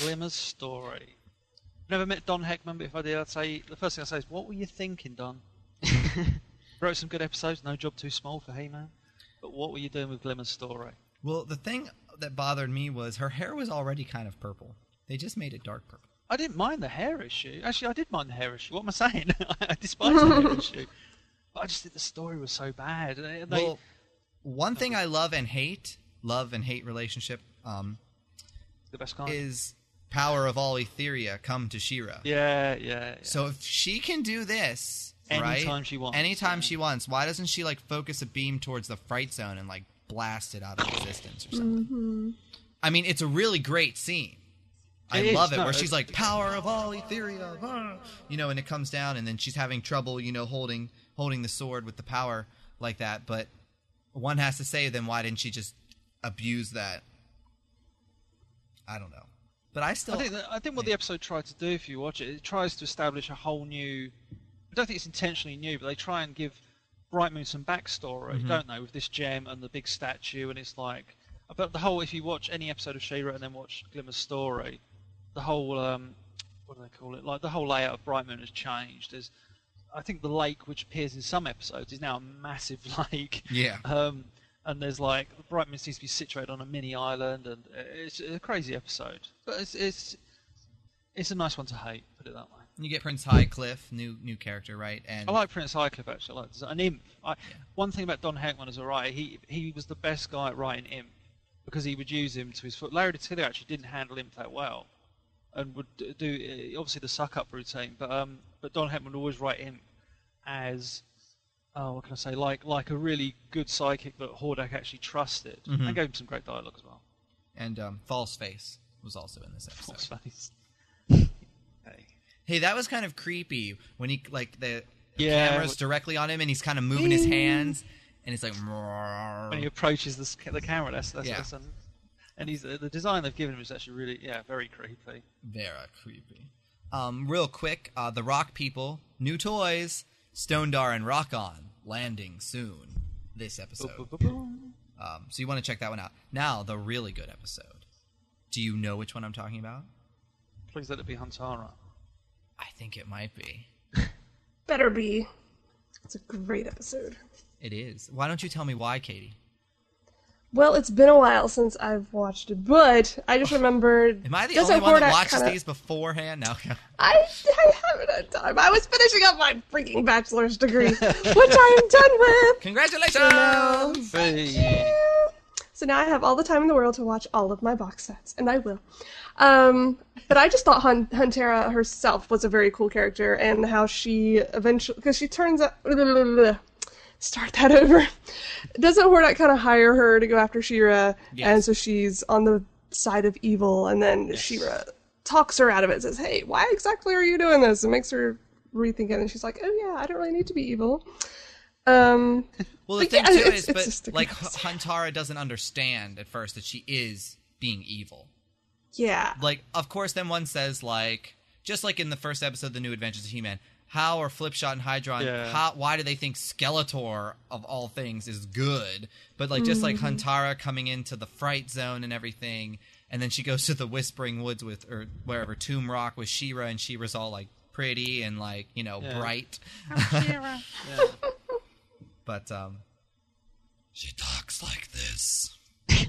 Glimmer's story. Never met Don Heckman, but if I did, I'd say the first thing I'd say is, "What were you thinking, Don?" Wrote some good episodes. No job too small for He-Man. But what were you doing with Glimmer's story? Well, the thing that bothered me was her hair was already kind of purple. They just made it dark purple. I didn't mind the hair issue. Actually, I did mind the hair issue. What am I saying? I despise the hair issue. But I just think the story was so bad. They, they- well, one thing I love and hate, love and hate relationship, um, the best kind. is power of all Etheria come to She-Ra. yeah, yeah, yeah. So if she can do this, Anytime right? she wants, anytime yeah. she wants, why doesn't she like focus a beam towards the fright zone and like blast it out of existence or something? I mean, it's a really great scene. I It is, love it no, where she's like power of all Etheria, ah," you know, and it comes down, and then she's having trouble, you know, holding holding the sword with the power like that. But one has to say, then why didn't she just abuse that? I don't know, but I still I think that, I think what the episode tried to do, if you watch it, it tries to establish a whole new I don't think it's intentionally new, but they try and give Bright Moon some backstory, Mhm. don't they? With this gem and the big statue, and it's like, but the whole. If you watch any episode of She-Ra and then watch Glimmer's story, the whole um, what do they call it? Like the whole layout of Bright Moon has changed. There's, I think the lake, which appears in some episodes, is now a massive lake. Yeah. Um, and there's like Bright Moon seems to be situated on a mini island, and it's a crazy episode. But it's it's it's a nice one to hate. Put it that way. You get Prince Highcliffe, new new character, right? And I like Prince Highcliffe actually. I like an imp. I, One thing about Don Heckman as a writer, he he was the best guy at writing imp because he would use him to his foot. Larry DiTillio actually didn't handle imp that well, and would do uh, obviously the suck up routine. But um, but Don Heckman would always write imp as oh what can I say like like a really good psychic that Hordak actually trusted. Mhm. And gave him some great dialogue as well. and um, False Face was also in this episode. False face. hey. Hey, that was kind of creepy when he like the Yeah, camera's what- directly on him and he's kind of moving his hands and it's like When he approaches the, the camera, that's that's, Yeah. that's an, and he's the design they've given him is actually really yeah very creepy. very creepy. Um, real quick, uh, the Rock people, new toys, Stonedar and Rokkon landing soon this episode. Um, so you want to check that one out. Now the really good episode. Do you know which one I'm talking about? Please let it be Huntara. I think it might be. Better be. It's a great episode. It is. Why don't you tell me why, Katy? Well, it's been a while since I've watched it, but I just remembered. Am I the only one that Hordak watches kinda- these beforehand? No. I, I haven't had time. I was finishing up my freaking bachelor's degree, which I am done with. Congratulations! So now, Hey. so now I have all the time in the world to watch all of my box sets, and I will. Um, but I just thought Hun- Huntara herself was a very cool character, and how she eventually, because she turns out. Start that over. Doesn't Hordak kind of hire her to go after She-Ra, Yes. and so she's on the side of evil, and then She-Ra talks her out of it, says, "Hey, why exactly are you doing this?" and makes her rethink it, and she's like, "Oh yeah, I don't really need to be evil." Um, Well, the thing yeah, too it's- is, it's but like Huntara doesn't understand at first that she is being evil. yeah, Like, of course, then one says like, just like in the first episode of the New Adventures of He-Man, how are Flipshot and Hydron? Yeah. How, why do they think Skeletor of all things is good? But like, just like Huntara coming into the Fright Zone and everything, and then she goes to the Whispering Woods with or wherever Tomb Rock with She-Ra, and She-Ra's all like pretty and like you know Yeah. bright. Yeah. But um, she talks like this.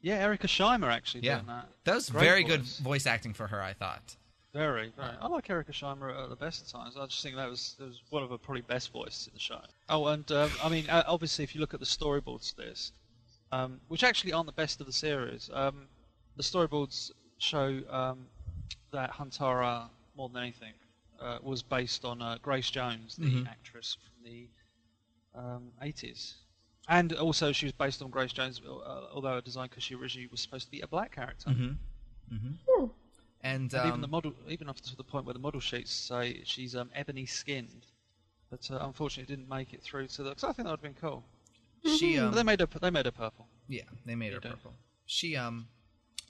yeah, Erica Scheimer actually Yeah, that. that was Great very good voice. voice acting for her. I thought. Very, very. I like Erica Scheimer at the best of times. I just think that was that was one of her probably best voices in the show. Oh, and um, I mean, uh, obviously, if you look at the storyboards to this, um, which actually aren't the best of the series, um, the storyboards show um, that Huntara, more than anything, uh, was based on uh, Grace Jones, the Mhm. actress from the um, 80s. And also, she was based on Grace Jones, uh, although designed because she originally was supposed to be a black character. Mm-hmm. Mm-hmm. And, And um, even the model, even up to the point where the model sheets say she's um, ebony skinned, but uh, unfortunately didn't make it through to the. Because I think that would have been cool. she um, But they made her. They made her purple. Yeah, they made her do. purple. She um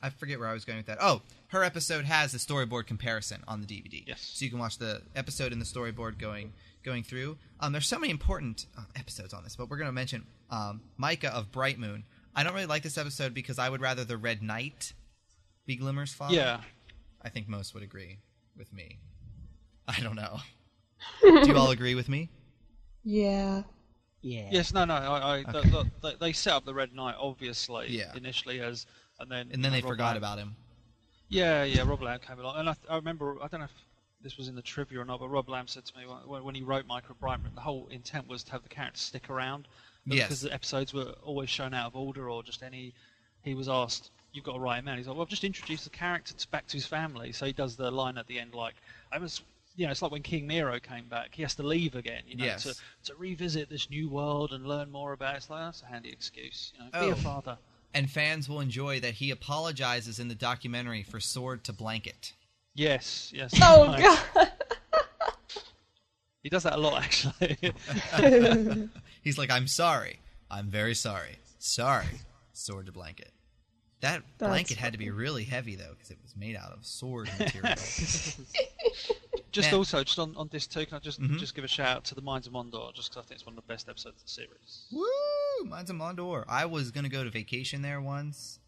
I forget where I was going with that. Oh, her episode has the storyboard comparison on the DVD. Yes. So you can watch the episode and the storyboard going going through. Um there's so many important uh, episodes on this, but we're going to mention um Micah of Bright Moon. I don't really like this episode because I would rather the Red Knight be Glimmer's father. Yeah. I think most would agree with me. I don't know. Do you all agree with me? yeah. Yeah. Yes. No. No. I. I Okay. the, the, they, they set up the Red Knight obviously Yeah. initially as, and then And then they Rob forgot Lamb- about him. Yeah. Yeah. Rob Lamb came along, and I, I remember. I don't know if this was in the trivia or not, but Rob Lamb said to me when, when he wrote Michael Brightman, the whole intent was to have the characters stick around. Yes. Because the episodes were always shown out of order or just any. He was asked, "You've got to write him out." He's like, "Well, I've just introduced the character to, back to his family." So he does the line at the end, like, "I was." You know, it's like when King Nero came back. He has to leave again. You know, Yes. to to revisit this new world and learn more about. it. It's like that's a handy excuse. You know, be Oh. a father. And fans will enjoy that he apologizes in the documentary for Sword to Blanket. Yes, yes. Oh right. god. He does that a lot, actually. He's like, I'm sorry. I'm very sorry. Sorry. Sword to blanket. That That's blanket had to be really heavy, though, because it was made out of sword material. Just Man. also, just on, on this too, can I just Mhm. just give a shout out to the Mines of Mondor, just because I think it's one of the best episodes of the series. Woo! Mines of Mondor. I was gonna go to vacation there once.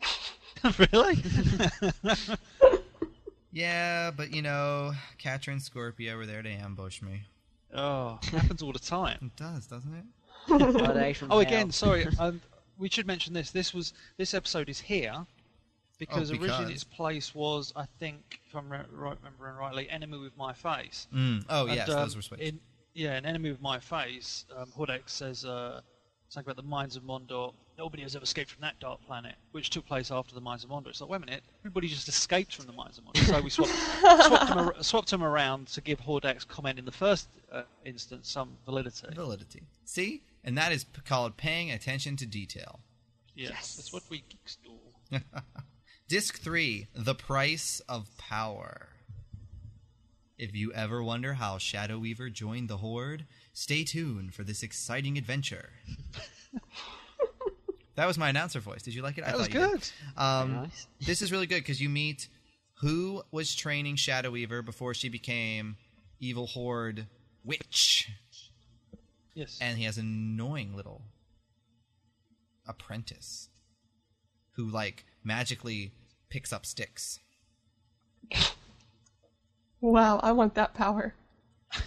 really? Yeah, but you know, Catra and Scorpia were there to ambush me. oh, happens all the time. It does, doesn't it? Are they from Oh, again, sorry. Um, we should mention this. This was this episode is here because, Oh, originally its place was, I think, if I'm re- right, remembering rightly, Enemy with My Face. Mm. Oh And, yes, um, those were switched. In, yeah, an Enemy with My Face. Um, Hordak says uh, something about the Mines of Mondor. Nobody has ever escaped from that dark planet, which took place after the Mines of Mondor. It's like, wait a minute, everybody just escaped from the Mines of Mondor. So we swapped, swapped, them, ar- swapped them around to give Hordak's comment in the first uh, instance some validity. Validity. See, and that is called paying attention to detail. Yes, Yes. that's what we geeks do. Disc three: The Price of Power. If you ever wonder how Shadow Weaver joined the Horde, stay tuned for this exciting adventure. that was my announcer voice. Did you like it? I That was you good. Um, nice. This is really good because you meet who was training Shadow Weaver before she became Evil Horde Witch, Yes. and he has an annoying little apprentice who like magically picks up sticks. Wow, I want that power.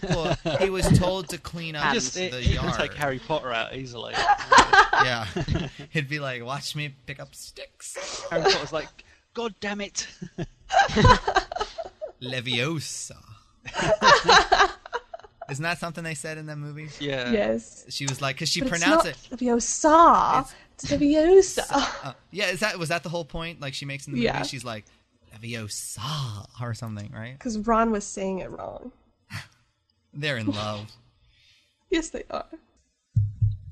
Well, he was told to clean up just the it, you can yard. take Harry Potter out easily. Yeah, he'd be like, "Watch me pick up sticks." Harry Potter's like, God damn it! Leviosa. Isn't that something they said in that movie? Yeah. yes. She was like, because she But it's pronounced not it. Leviosa. It's Leviosa. Uh, yeah, is that was that the whole point? Like she makes in the movie, Yeah. movie, she's like Leviosa or something, right? Because Ron was saying it wrong. They're in love. Yes, they are.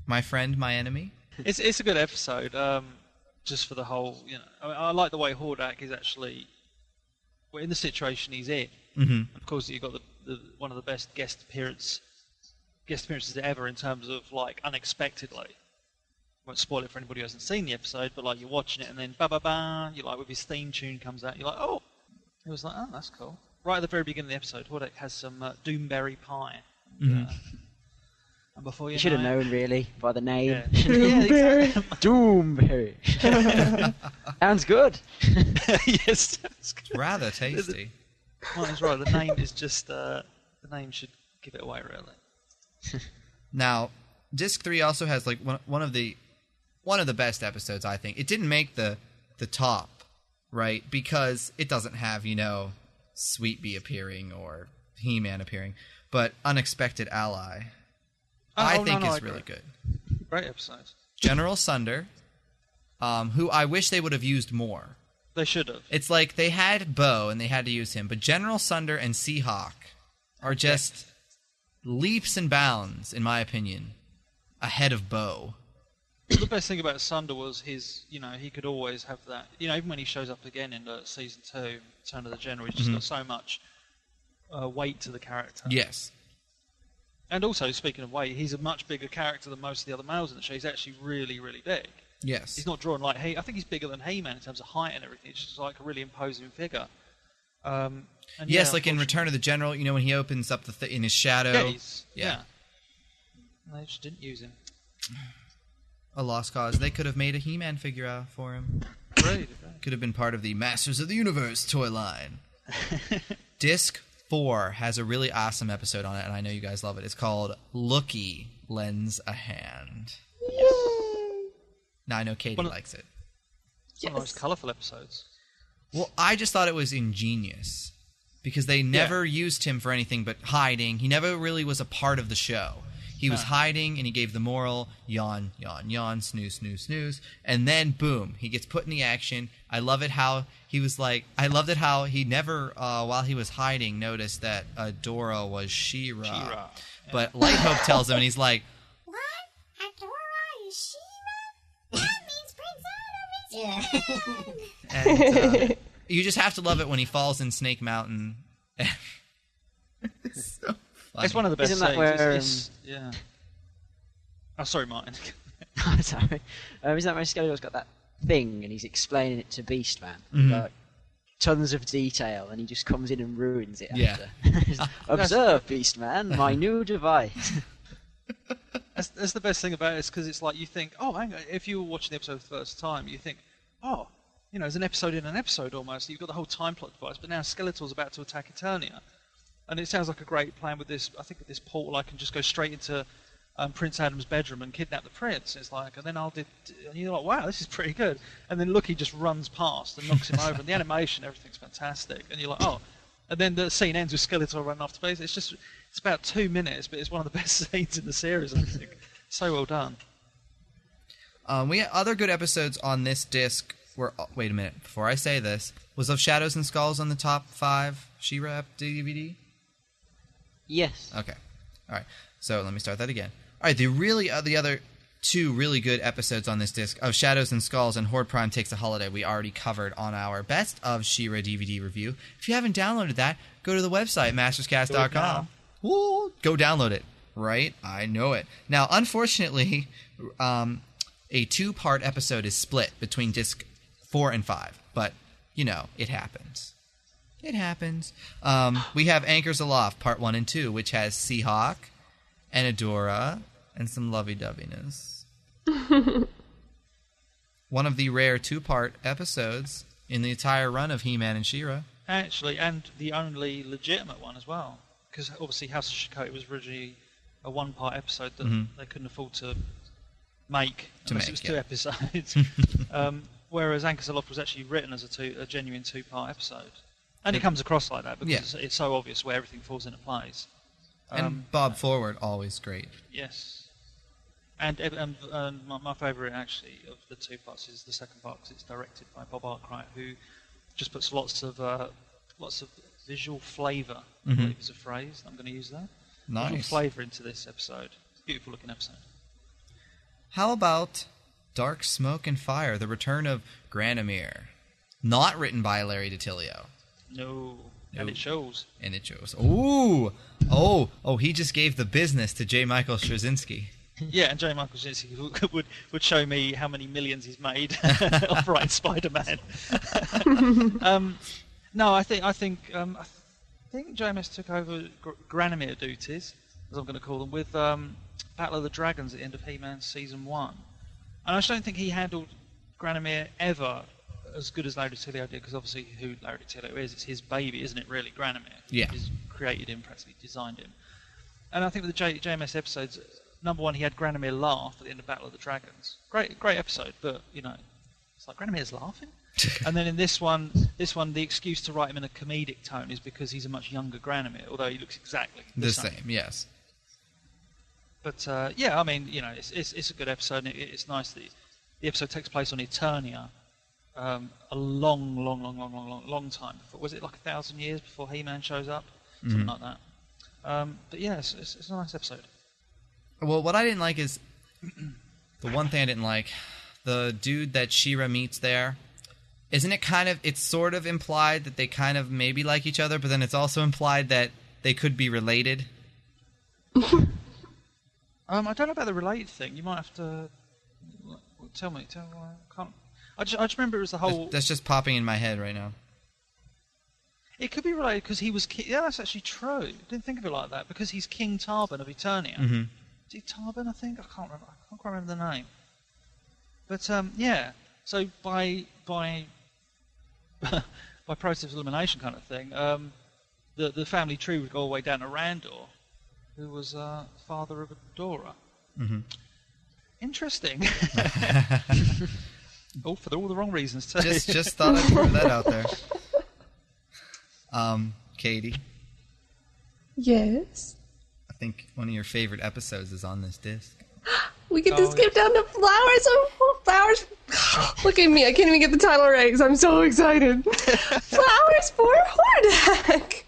my friend, my enemy. It's it's a good episode. Um, just for the whole, you know, I, mean, I like the way Hordak is actually, well, in the situation he's in. Mm-hmm. Of course, you got the, the one of the best guest appearance guest appearances ever in terms of like unexpectedly. Won't spoil it for anybody who hasn't seen the episode, but like you're watching it and then ba ba ba, you like with his theme tune comes out, you're like, oh, it was like, oh, that's cool. Right at the very beginning of the episode, Hordak has some uh, doomberry pie. Mhm. Uh, and before you, You should have know it- known, really, by the name. Yeah. yeah, exactly. Doomberry. Sounds good. yes, that's good. Rather tasty. Martin's right. The name is just uh, the name should give it away, really. Now, disc three also has like one, one of the one of the best episodes. I think it didn't make the the top, right? Because it doesn't have you know Sweet Bee appearing or He Man appearing, but Unexpected Ally. Oh, I oh, think no, is I really good. Great episode. General Sunder, um, who I wish they would have used more. They should have. It's like they had Bow and they had to use him, but General Sunder and Seahawk are just leaps and bounds, in my opinion, ahead of Bow. the best thing about Sunder was his, you know, he could always have that. You know, even when he shows up again in uh, season two, Turn of the General, he's just Mhm. got so much uh, weight to the character. Yes. And also, speaking of weight, he's a much bigger character than most of the other males in the show. He's actually really, really big. Yes. He's not drawn like Hey. I think he's bigger than He-Man in terms of height and everything. It's just like a really imposing figure. Um, and yes, yeah, like in Return of the General, you know, when he opens up the th- in his shadow, Yeah, he's, Yeah. yeah. They just didn't use him. a lost cause. They could have made a He-Man figure out for him. Great. Could have been part of the Masters of the Universe toy line. Disc four has a really awesome episode on it, and I know you guys love it. It's called "Looky Lends a Hand." Now I know Katy One of- likes it. It's one of the most colourful episodes. Well, I just thought it was ingenious because they never used him for anything but hiding. He never really was a part of the show. He was hiding and he gave the moral yawn, yawn, yawn, snooze, snooze, snooze. And then boom, he gets put in the action. I love it how he was like, I loved it how he never, uh, while he was hiding, noticed that Adora was She-Ra. She-Ra, But Light Hope tells him, and he's like, That means Prince Adam is and uh, you just have to love it when he falls in Snake Mountain. it's so. It's one of the best Isn't that where, It's- it's- yeah. Oh, sorry, Martin. Sorry. Um, isn't that when Skeletor's got that thing and he's explaining it to Beastman? Mhm. Like, tons of detail, and he just comes in and ruins it. Yeah. After. Observe, Beastman, my new device. That's, that's the best thing about it, is because it's like you think, oh, hang on, if you were watching the episode for the first time, you think, oh, you know, there's an episode in an episode almost. You've got the whole time plot device, but now Skeletor's about to attack Eternia, and it sounds like a great plan with this. I think with this portal, I can just go straight into um, Prince Adam's bedroom and kidnap the prince. It's like, and then I'll do, and you're like, wow, this is pretty good. And then Lucky just runs past and knocks him over, and the animation, everything's fantastic. And you're like, oh. And then the scene ends with Skeletor running off to base. It's just, it's about two minutes, but it's one of the best scenes in the series. I think so well done. Um, we had other good episodes on this disc. Were oh, wait a minute before I say this was of Shadows and Skulls on the top five She-Ra DVD. yes. Okay, all right. So let me start that again. All right, the really uh, the other two really good episodes on this disc of Shadows and Skulls and Horde Prime Takes a Holiday we already covered on our Best of She-Ra DVD review. If you haven't downloaded that, go to the website masterscast.com. Ooh, go download it. Right, I know it. Now, unfortunately, um, a two-part episode is split between disc four and five, but you know it happens. It happens. Um, we have Anchors Aloft, part one and two, which has Seahawk and Adora and some lovey doveyness. one of the rare two part episodes in the entire run of He Man and She Ra. Actually, and the only legitimate one as well, because obviously House of Shokoti was originally a one-part episode that Mhm. they couldn't afford to make To unless make, it was two episodes. um, whereas Anchors Aloft was actually written as a two, a genuine two-part episode, and it, It- comes across like that because Yeah. it's, it's so obvious where everything falls into place. And Um, Bob Forward, always great. Yes. And, and, and my, my favourite actually of the two parts is the second part because it's directed by Bob Arkwright, who just puts lots of uh, lots of visual flavour. I Mhm. believe is a phrase. I'm going to use that. Visual Nice. flavour into this episode. It's a Beautiful looking episode. How about Dark Smoke and Fire, the return of Granamyr? Not written by Larry DiTillio. No, and it shows. And it shows. Ooh! Oh, oh, he just gave the business to J. Michael Straczynski. yeah, and J. Michael Straczynski would, would would show me how many millions he's made off writing Spider-Man. um, no, I think I think um, I think JMS took over Gr- Granamyr duties, as I'm going to call them, with um, Battle of the Dragons at the end of He-Man season one, and I just don't think he handled Granamyr ever as good as Larry DiTillio did, because obviously who Larry DiTillio is, it's his baby, isn't it? Really, Granamyr. Yeah. He's created him, practically designed him. And I think with the J- JMS episodes, number one, he had Granamyr laugh at the end of Battle of the Dragons. Great, great episode, but you know, it's like Granamyr's laughing. And then in this one, this one, the excuse to write him in a comedic tone is because he's a much younger Granamyr, although he looks exactly the, The same, yes. But uh, yeah, I mean, you know, it's, it's, it's a good episode. And it, it's nice that the episode takes place on Eternia, um, a long, long, long, long, long, long, long time before. Was it like a thousand years before He-Man shows up, something like that? Um, but yeah, it's, it's, it's a nice episode. Well, what I didn't like is the one thing I didn't like the dude that She-Ra meets there. Isn't it kind of? It's sort of implied that they kind of maybe like each other, but then it's also implied that they could be related. Um, I don't know about the related thing. You might have to tell me. Tell me. I can't. I just, I just remember it was the whole. That's, just popping in my head right now. It could be related because he was. Ki- yeah, that's actually true. I didn't think of it like that because he's King Tarban of Eternia. Mm-hmm. Is he Tarban? I think I can't remember. I can't quite remember the name. But um, yeah. So by by by process of elimination kind of thing, um, the the family tree would go all the way down to Randor, who was uh, father of Adora. Mm-hmm. Interesting. oh, for all the wrong reasons too. Just, just thought I'd throw that out there. Um, Katie, Yes. I think one of your favorite episodes is on this disc. We get to skip down to flowers. Oh, flowers. Look at me. I can't even get the title right because I'm so excited. flowers for Hordak.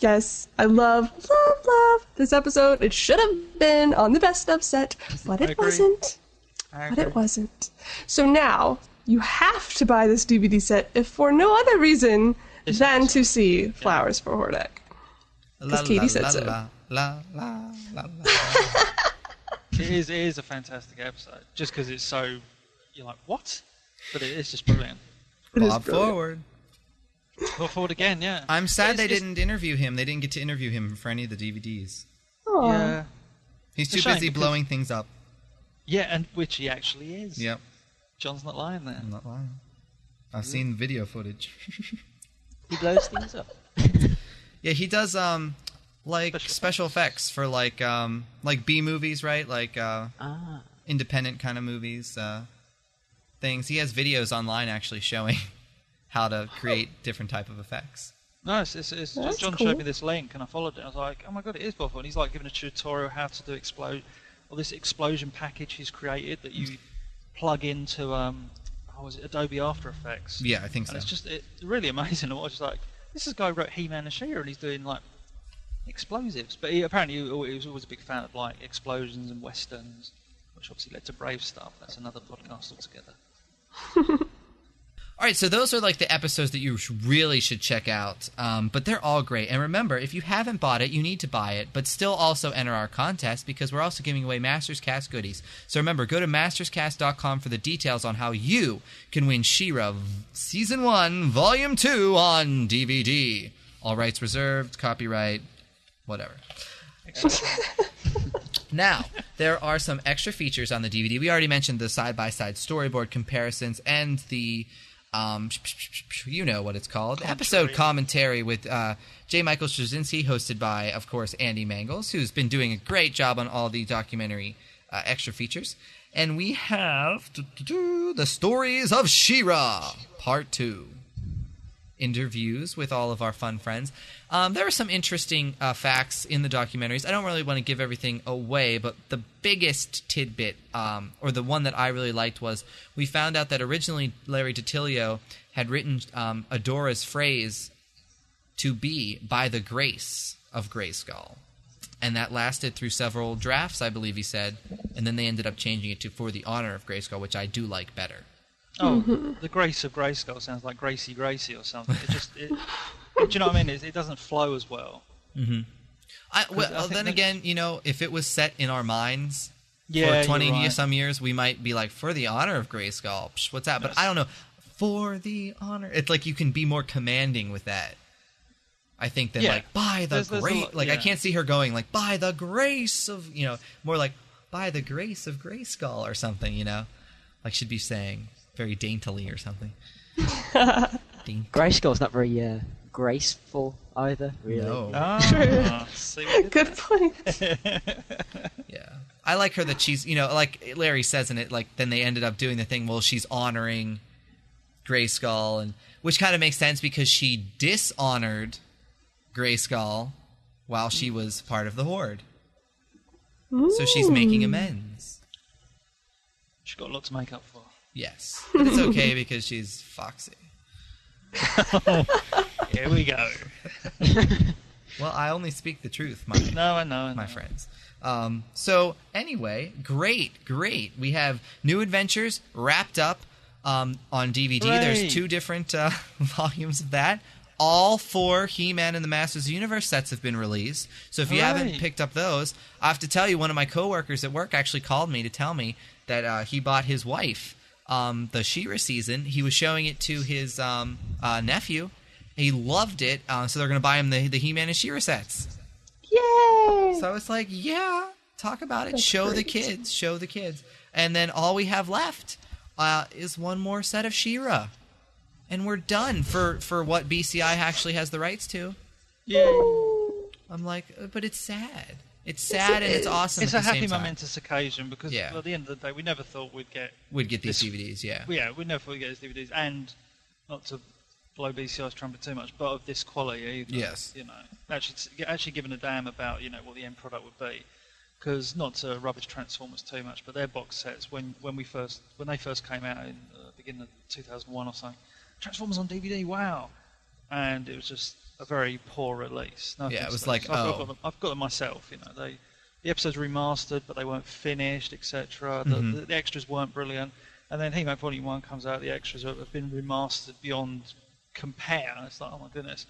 Yes, I love, love, love this episode. It should have been on the best of set, but it wasn't. But it wasn't. So now you have to buy this DVD set if for no other reason This than episode. to see Flowers for Hordak. Because Katy said la, so. La, la, la, la, la. It is, it is a fantastic episode, just because it's so. You're like, what? But it is just brilliant. It is Bob brilliant. Forward. Go forward again, yeah. I'm sad they It's- it's- didn't interview him. They didn't get to interview him for any of the DVDs. Aw. Yeah, He's too busy because- blowing things up. yeah, and which he actually is. Yep, Jon's not lying there. I'm not lying. I've seen video footage. He blows things up. yeah, he does um like Special special, effects for like um like B movies, right? Like uh Ah. independent kind of movies, uh things. He has videos online actually showing how to create different type of effects. No, it's, it's, it's just Jon cool. showed me this link and I followed it. I was like, oh my god, it is Bob And he's like giving a tutorial how to do explode, or this explosion package he's created that you plug into um, how was it Adobe After Effects. Yeah, I think And so. it's just it, really amazing. I was just like, this is a guy who wrote He-Man and She-Ra and he's doing like explosives. But he, apparently he, was always a big fan of like explosions and westerns, which obviously led to BraveStarr. That's another podcast altogether. All right, so those are like the episodes that you really should check out. Um, but they're all great. And remember, if you haven't bought it, you need to buy it, but still also enter our contest because we're also giving away Masters Cast goodies. So remember, go to masterscast.com for the details on how you can win She-Ra Season 1, Volume 2 on DVD. All rights reserved, copyright, whatever. Now, there are some extra features on the DVD. We already mentioned the side by side storyboard comparisons and the, um, you know what it's called, episode commentary with uh, J. Michael Straczynski, hosted by, of course, Andy Mangels, who's been doing a great job on all the documentary uh, extra features. And we have the stories of She-Ra, part two interviews with all of our fun friends. Um, there are some interesting uh, facts in the documentaries. I don't really want to give everything away, but the biggest tidbit, um, or the one that I really liked, was we found out that originally Larry DiTillio had written um, Adora's phrase to be by the grace of Grayskull. And that lasted through several drafts, I believe he said. And then they ended up changing it to for the honor of Grayskull, which I do like better. Oh, mm-hmm. the Grace of Grayskull sounds like Gracie Gracie or something. It just, it, do you know what I mean? It, it doesn't flow as well. Mm-hmm. I, well, I then again, you know, if it was set in our minds Yeah, for 20 right. some years, we might be like, for the honor of Grayskull. Psh, what's that? But I don't know. For the honor. It's like you can be more commanding with that. I think than Yeah. like, by the There's- there's great. lot- like, I can't see her going like, by the grace of, you know, more like, by the grace of Grayskull or something, you know? Like she'd be saying very daintily or something. Daint- Grayskull's not very uh, graceful either, really. No. Ah, see what you did Good point. Yeah. I like her that she's, you know, like Larry says in it, like then they ended up doing the thing, well, she's honoring Grayskull, and which kind of makes sense because she dishonored Grayskull while she was part of the Horde. So she's making amends. She's got a lot to make up for. Yes. But it's okay because she's Foxy. Here we go. Well, I only speak the truth, my No, I know. I know. my friends. Um, so anyway, great, great. We have new adventures wrapped up um, on DVD. Hooray. There's two different uh, volumes of that. All four He-Man and the Masters of the Universe sets have been released. So if you haven't picked up those, I have to tell you, one of my coworkers at work actually called me to tell me that uh, he bought his wife um, the She-Ra season. He was showing it to his um, uh, nephew. He loved it, uh, so they're going to buy him the, the He-Man and She-Ra sets. Yay! So it's like, yeah, talk about it. That's show the kids. Show the kids. And then all we have left uh, is one more set of She-Ra, and we're done for for what BCI actually has the rights to. Yay. I'm like, uh, but it's sad. It's sad and it's awesome. It's at a the happy same time. momentous occasion because Yeah. at the end of the day, we never thought we'd get. We'd get these This- DVDs, yeah. Yeah, we never thought we'd get these DVDs, and not to blow BCI's trumpet too much, but of this quality either. Yes. You know, actually, actually giving a damn about you know what the end product would be, because not to rubbish Transformers too much, but their box sets when when we first when they first came out in the beginning of 2001 or something, Transformers on DVD, wow, and it was just a very poor release. No Yeah, it was to like. I've, oh. got them, I've got them myself. You know, they the episodes remastered, but they weren't finished, etc. The, Mhm. the, the extras weren't brilliant. And then He-Man Volume One comes out, the extras have been remastered beyond compare. It's like, oh my goodness,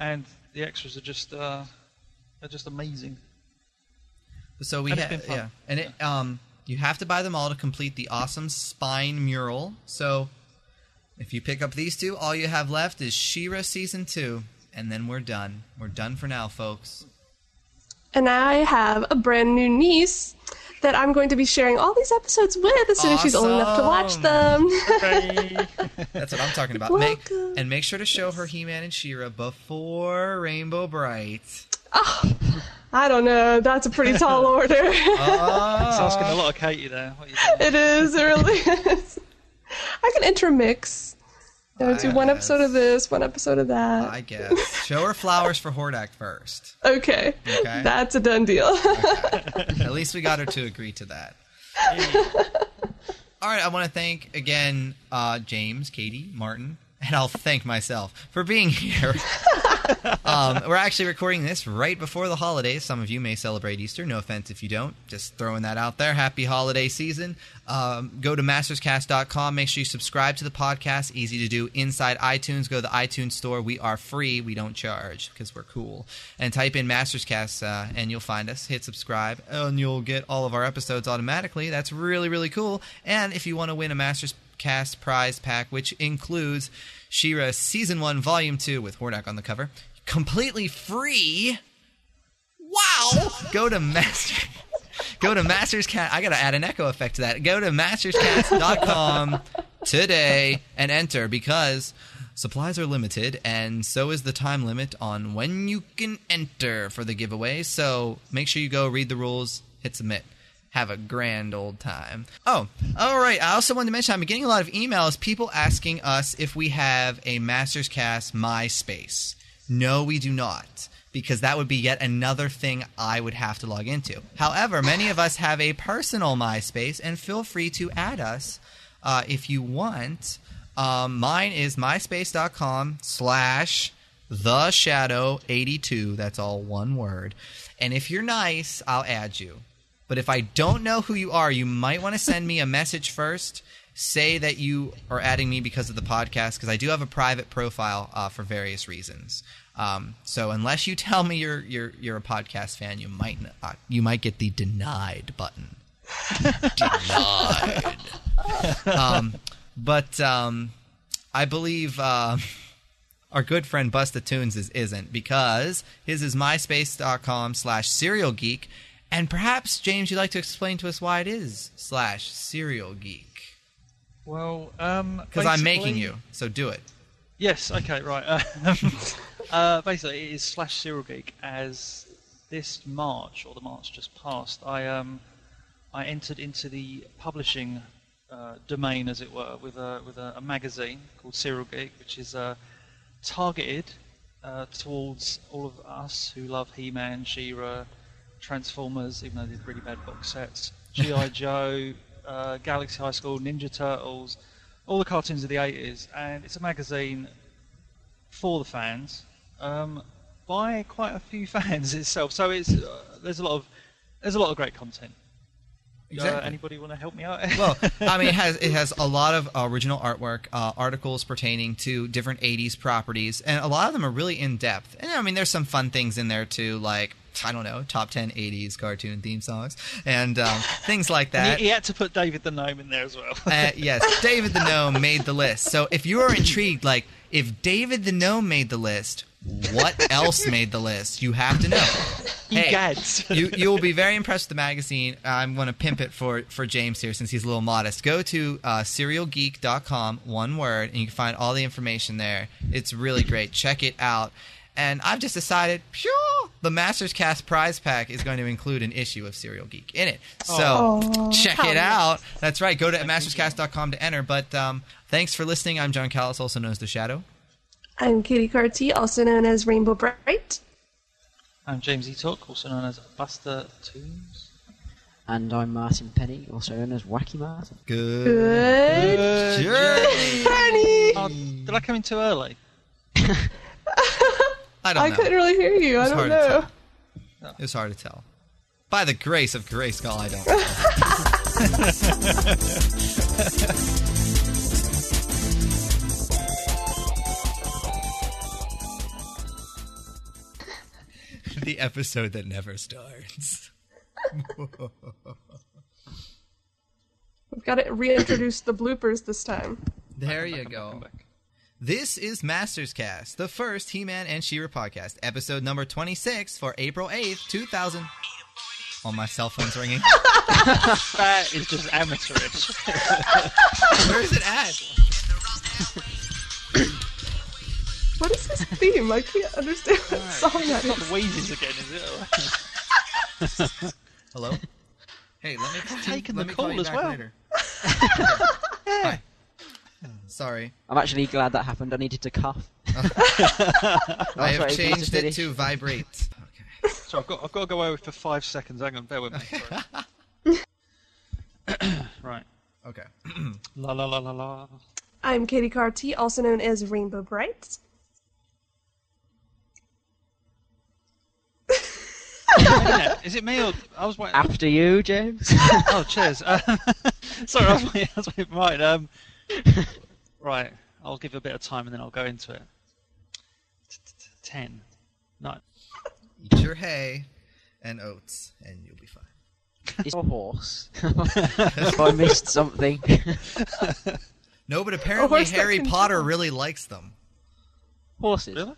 and the extras are just uh, are just amazing. So we And it's have, been fun. yeah, and it um, you have to buy them all to complete the awesome spine mural. So If you pick up these two, all you have left is She-Ra season two, and then we're done. We're done for now, folks. And I have a brand new niece that I'm going to be sharing all these episodes with as soon as she's old enough to watch them. That's what I'm talking about. Make, and make sure to show her He-Man and She-Ra before Rainbow Brite. Oh, I don't know. That's a pretty tall order. Ah. It's asking a lot of Katy there. What are you doing? it is. It really is. I can intermix. Know, do one guess. episode of this, one episode of that. I guess. Show her flowers for Hordak first. Okay. Okay. That's a done deal. At least we got her to agree to that. All right, I want to thank again uh, James, Katy, Martin, and I'll thank myself for being here. um, we're actually recording this right before the holidays. Some of you may celebrate Easter. No offense if you don't. Just throwing that out there. Happy holiday season. Um, go to masterscast.com. Make sure you subscribe to the podcast. Easy to do inside iTunes. Go to the iTunes store. We are free. We don't charge because we're cool. And type in Masterscast uh, and you'll find us. Hit subscribe and you'll get all of our episodes automatically. That's really, really cool. And if you want to win a Masters Cast prize pack, which includes She-Ra Season 1, Volume 2 with Hordak on the cover, completely free. Wow! Go to Master. Go to Masterscast. I gotta add an echo effect to that. Go to masterscast.com today and enter because supplies are limited and so is the time limit on when you can enter for the giveaway. So make sure you go read the rules, hit submit. Have a grand old time. Oh, all right. I also wanted to mention I'm getting a lot of emails, people asking us if we have a Masters Cast MySpace. No, we do not, because that would be yet another thing I would have to log into. However, many of us have a personal MySpace, and feel free to add us uh, if you want. Um, mine is myspace.com slash the shadow 82 that's all one word and if you're nice i'll add you but if i don't know who you are you might want to send me a message first. Say that you are adding me because of the podcast because i do have a private profile uh, for various reasons. Um, so unless you tell me you're you're you're a podcast fan you might not, you might get the denied button. Denied. Um, but um, I believe uh, our good friend Busta Tunes is, isn't because his is myspace.com slash serial geek. And perhaps, James, you'd like to explain to us why it is slash serial geek. Well, um, Because I'm making you, so do it. Yes. Okay. Right. Um, uh, basically, it is slash serial geek. As this March or the March just passed, I um, I entered into the publishing uh, domain, as it were, with a with a, a magazine called Serial Geek, which is uh, targeted uh, towards all of us who love He-Man, She-Ra, Transformers, even though they're really bad box sets, GI Joe, uh, Galaxy High School, Ninja Turtles, all the cartoons of the 80s, and it's a magazine for the fans um, by quite a few fans itself. So it's uh, there's a lot of there's a lot of great content. Uh, anybody want to help me out? well, I mean, it has it has a lot of original artwork, uh, articles pertaining to different '80s properties, and a lot of them are really in depth. And I mean, there's some fun things in there too, like I don't know, top ten '80s cartoon theme songs and um, things like that. he, he had to put David the Gnome in there as well. Uh, yes, David the Gnome made the list. So if you are intrigued, like if David the Gnome made the list, what else made the list? You have to know. Hey, Egads. you you will be very impressed with the magazine. I'm going to pimp it for for James here since he's a little modest. Go to uh, serialgeek.com, one word, and you can find all the information there. It's really great. Check it out. And I've just decided, phew, the Masters Cast prize pack is going to include an issue of Serial Geek in it. So check it out. That's right. Go to masterscast.com to enter. But um, thanks for listening. I'm Jon Kallis, also known as The Shadow. I'm Katy Cartee, also known as Rainbow Brite. I'm James E. Talk, also known as Buster Toons. And I'm Martin Penny, also known as Wacky Martin. Good. Good. journey. Honey, Oh, did I come in too early? I don't know. I know. couldn't really hear you. I don't hard to know. tell. It's hard to tell. By the grace of Grayskull, I don't. the episode that never starts. We've got to reintroduce the bloopers this time. There I'm you back, go. back, back. This is Masters Cast, the first He-Man and She-Ra podcast, episode number 26 for April 8th, 2000. Oh, my cell phone's ringing. That is just amateurish. Where is it at? What is this theme? I can't understand what song that it's not is. the Wheezes again, is it? Hello? Hey, let me, taking let the me call call as well. later. Hi. Sorry. I'm actually glad that happened. I needed to cough. I have please changed it to vibrate. Okay. So I've got I've got to go away for five seconds. Hang on, bear with me. Right. Okay. La la la la la. I'm Katy Cartee, also known as Rainbow Brite. Yeah, Is it me or I was waiting? After you, James. Oh, cheers. Uh, sorry, I was waiting. I was waiting. Right. Um. Right. I'll give you a bit of time and then I'll go into it. Ten. Nine. Eat your hay and oats, and you'll be fine. it's a horse. if I missed something. No, but apparently Harry Potter really likes them. Horses. Really?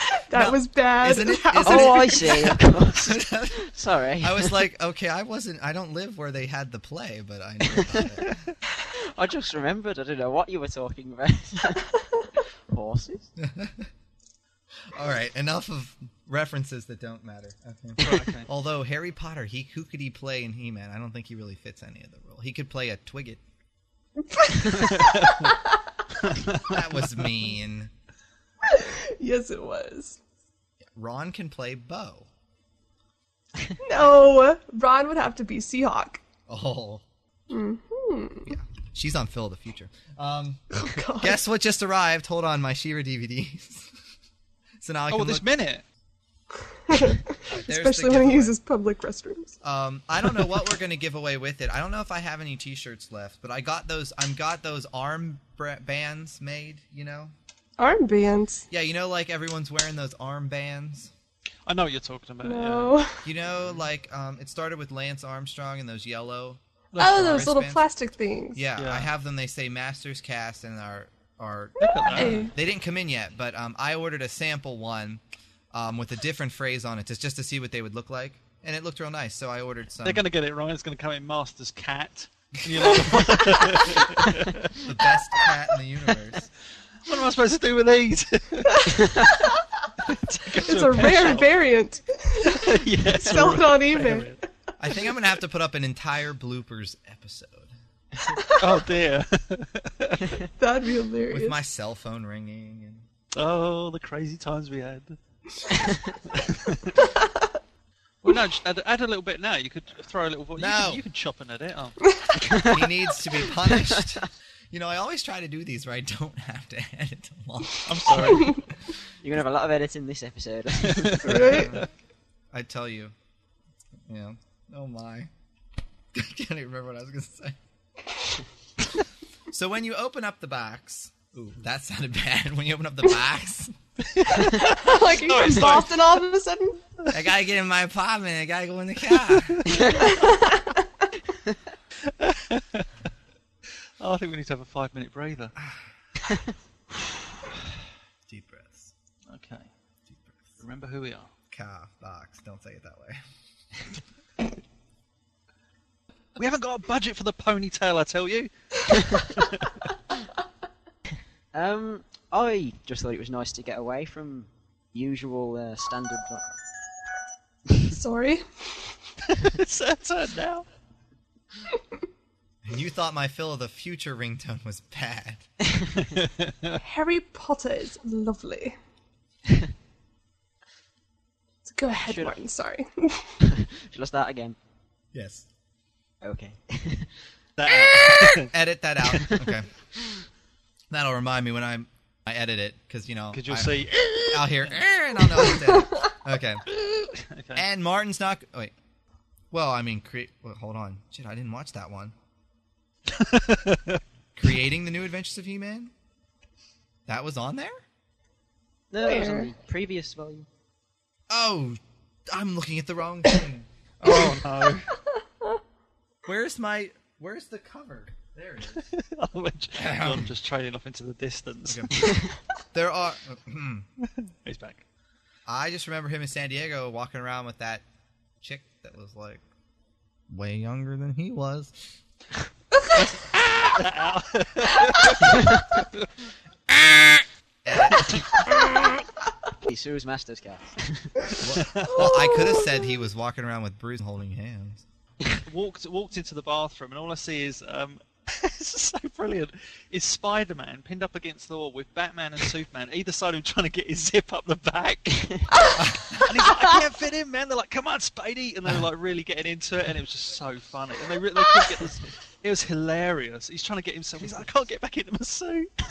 That No, was bad. isn't it- How- isn't Oh, I see. Of course. Sorry. I was like, okay, I wasn't. I don't live where they had the play, but I knew about it. I just remembered. I don't know what you were talking about. Horses. All right, enough of references that don't matter. Okay. Okay. Although Harry Potter, he who could he play in He-Man? I don't think he really fits any of the role. He could play a Twigget. that was mean. yes, it was. Ron can play Bow. No, Ron would have to be Seahawk. Oh, hmm yeah. She's on Phil of the Future. Um, Oh, God. guess what just arrived? Hold on, my She-Ra DVDs. so now I Oh, can well, this look. minute. Especially when he uses public restrooms. Um, I don't know what we're gonna give away with it. I don't know if I have any T-shirts left, but I got those. I'm got those arm bands made. You know, Armbands. yeah, you know, like everyone's wearing those armbands. I know what you're talking about. No. You know, like um, it started with Lance Armstrong and those yellow. Oh, those little wristbands. plastic things. Yeah, Yeah. I have them. They say Masters Cast and are are. Yeah. Look at that. Hey. They didn't come in yet, but um, I ordered a sample one um, with a different phrase on it just just to see what they would look like, and it looked real nice. So I ordered some. They're going to get it wrong. It's going to come in Master's Cat. You're like, the best cat in the universe. what am I supposed to do with these? It's a rare variant. yes. Sell it on eBay. I think I'm gonna have to put up an entire bloopers episode Oh dear. That'd be hilarious. with my cell phone ringing and. Oh, the crazy times we had. well, no, just add, add a little bit now. You could throw a little. vo- You, No. can, you can chop and edit. Oh. he needs to be punished. You know, I always try to do these where I don't have to edit them all. I'm sorry. You're gonna have a lot of editing this episode. right? I tell you. Yeah. Oh my. I can't even remember what I was gonna say. so when you open up the box, ooh, that sounded bad. When you open up the box, like you No, from it's fine. Boston all of a sudden. I gotta get in my apartment. I gotta go in the car. Oh, I think we need to have a five-minute breather. Deep breaths. Okay. Deep breaths. Remember who we are. Car box. Don't say it that way. We haven't got a budget for the ponytail, I tell you. um, I just thought it was nice to get away from usual uh, standard. Sorry. it's her turn now. And you thought my Phil of the Future ringtone was bad. Harry Potter is lovely. so go ahead, Should I- Martin. Sorry. Shall I start again? Yes. Okay. That, Edit that out. Okay. That'll remind me when I'm I edit it because you know Because you'll I- see. I'll hear "Eh," and I'll know what to. Okay. Okay. And Martin's not. Wait. Well, I mean, create. Well, hold on. Shit, I didn't watch that one. Creating the New Adventures of He-Man. That was on there. No, it was on the previous volume. Oh, I'm looking at the wrong thing. oh no. Where's my? Where's the cover? There it is. I imagine Jon just um, trailing off into the distance. Okay. There are. Uh, hmm. He's back. I just remember him in San Diego walking around with that chick that was like way younger than he was. Sue's Masters cast. Well, I could have said he was walking around with Bruce holding hands. walked walked into the bathroom, and all I see is um, this is so brilliant. Is Spider Man pinned up against the wall with Batman and Superman either side of him trying to get his zip up the back, and he's like, "I can't fit in, man." They're like, "Come on, Spidey," and they're like really getting into it, and it was just so funny. And they re- they couldn't get this. It was hilarious. He's trying to get himself. He's like, "I can't get back into my suit."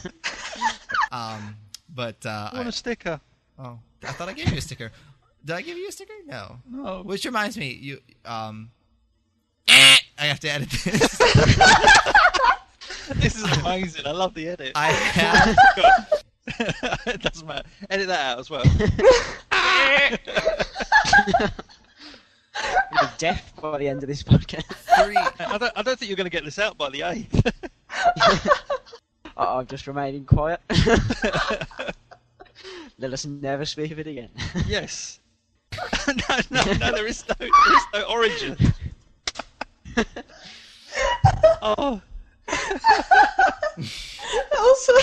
Um, but uh, I want I, a sticker. oh, I thought I gave you a sticker. Did I give you a sticker? No. No. Which reminds me, you um, I have to edit this. This is amazing. I love the edit. I have it doesn't matter. Edit that out as well. You'll be deaf by the end of this podcast. three. I don't, I don't think you're going to get this out by the 8th. Oh, I'm just remaining quiet. Let us never speak of it again. yes. no, no, no, there is no, there is no origin. oh, Also,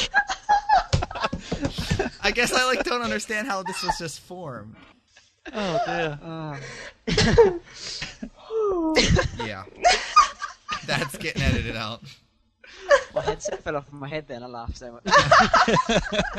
I guess I like don't understand how this was just formed. Oh dear. Oh. Yeah. That's getting edited out. My headset fell off my head then, I laughed so much.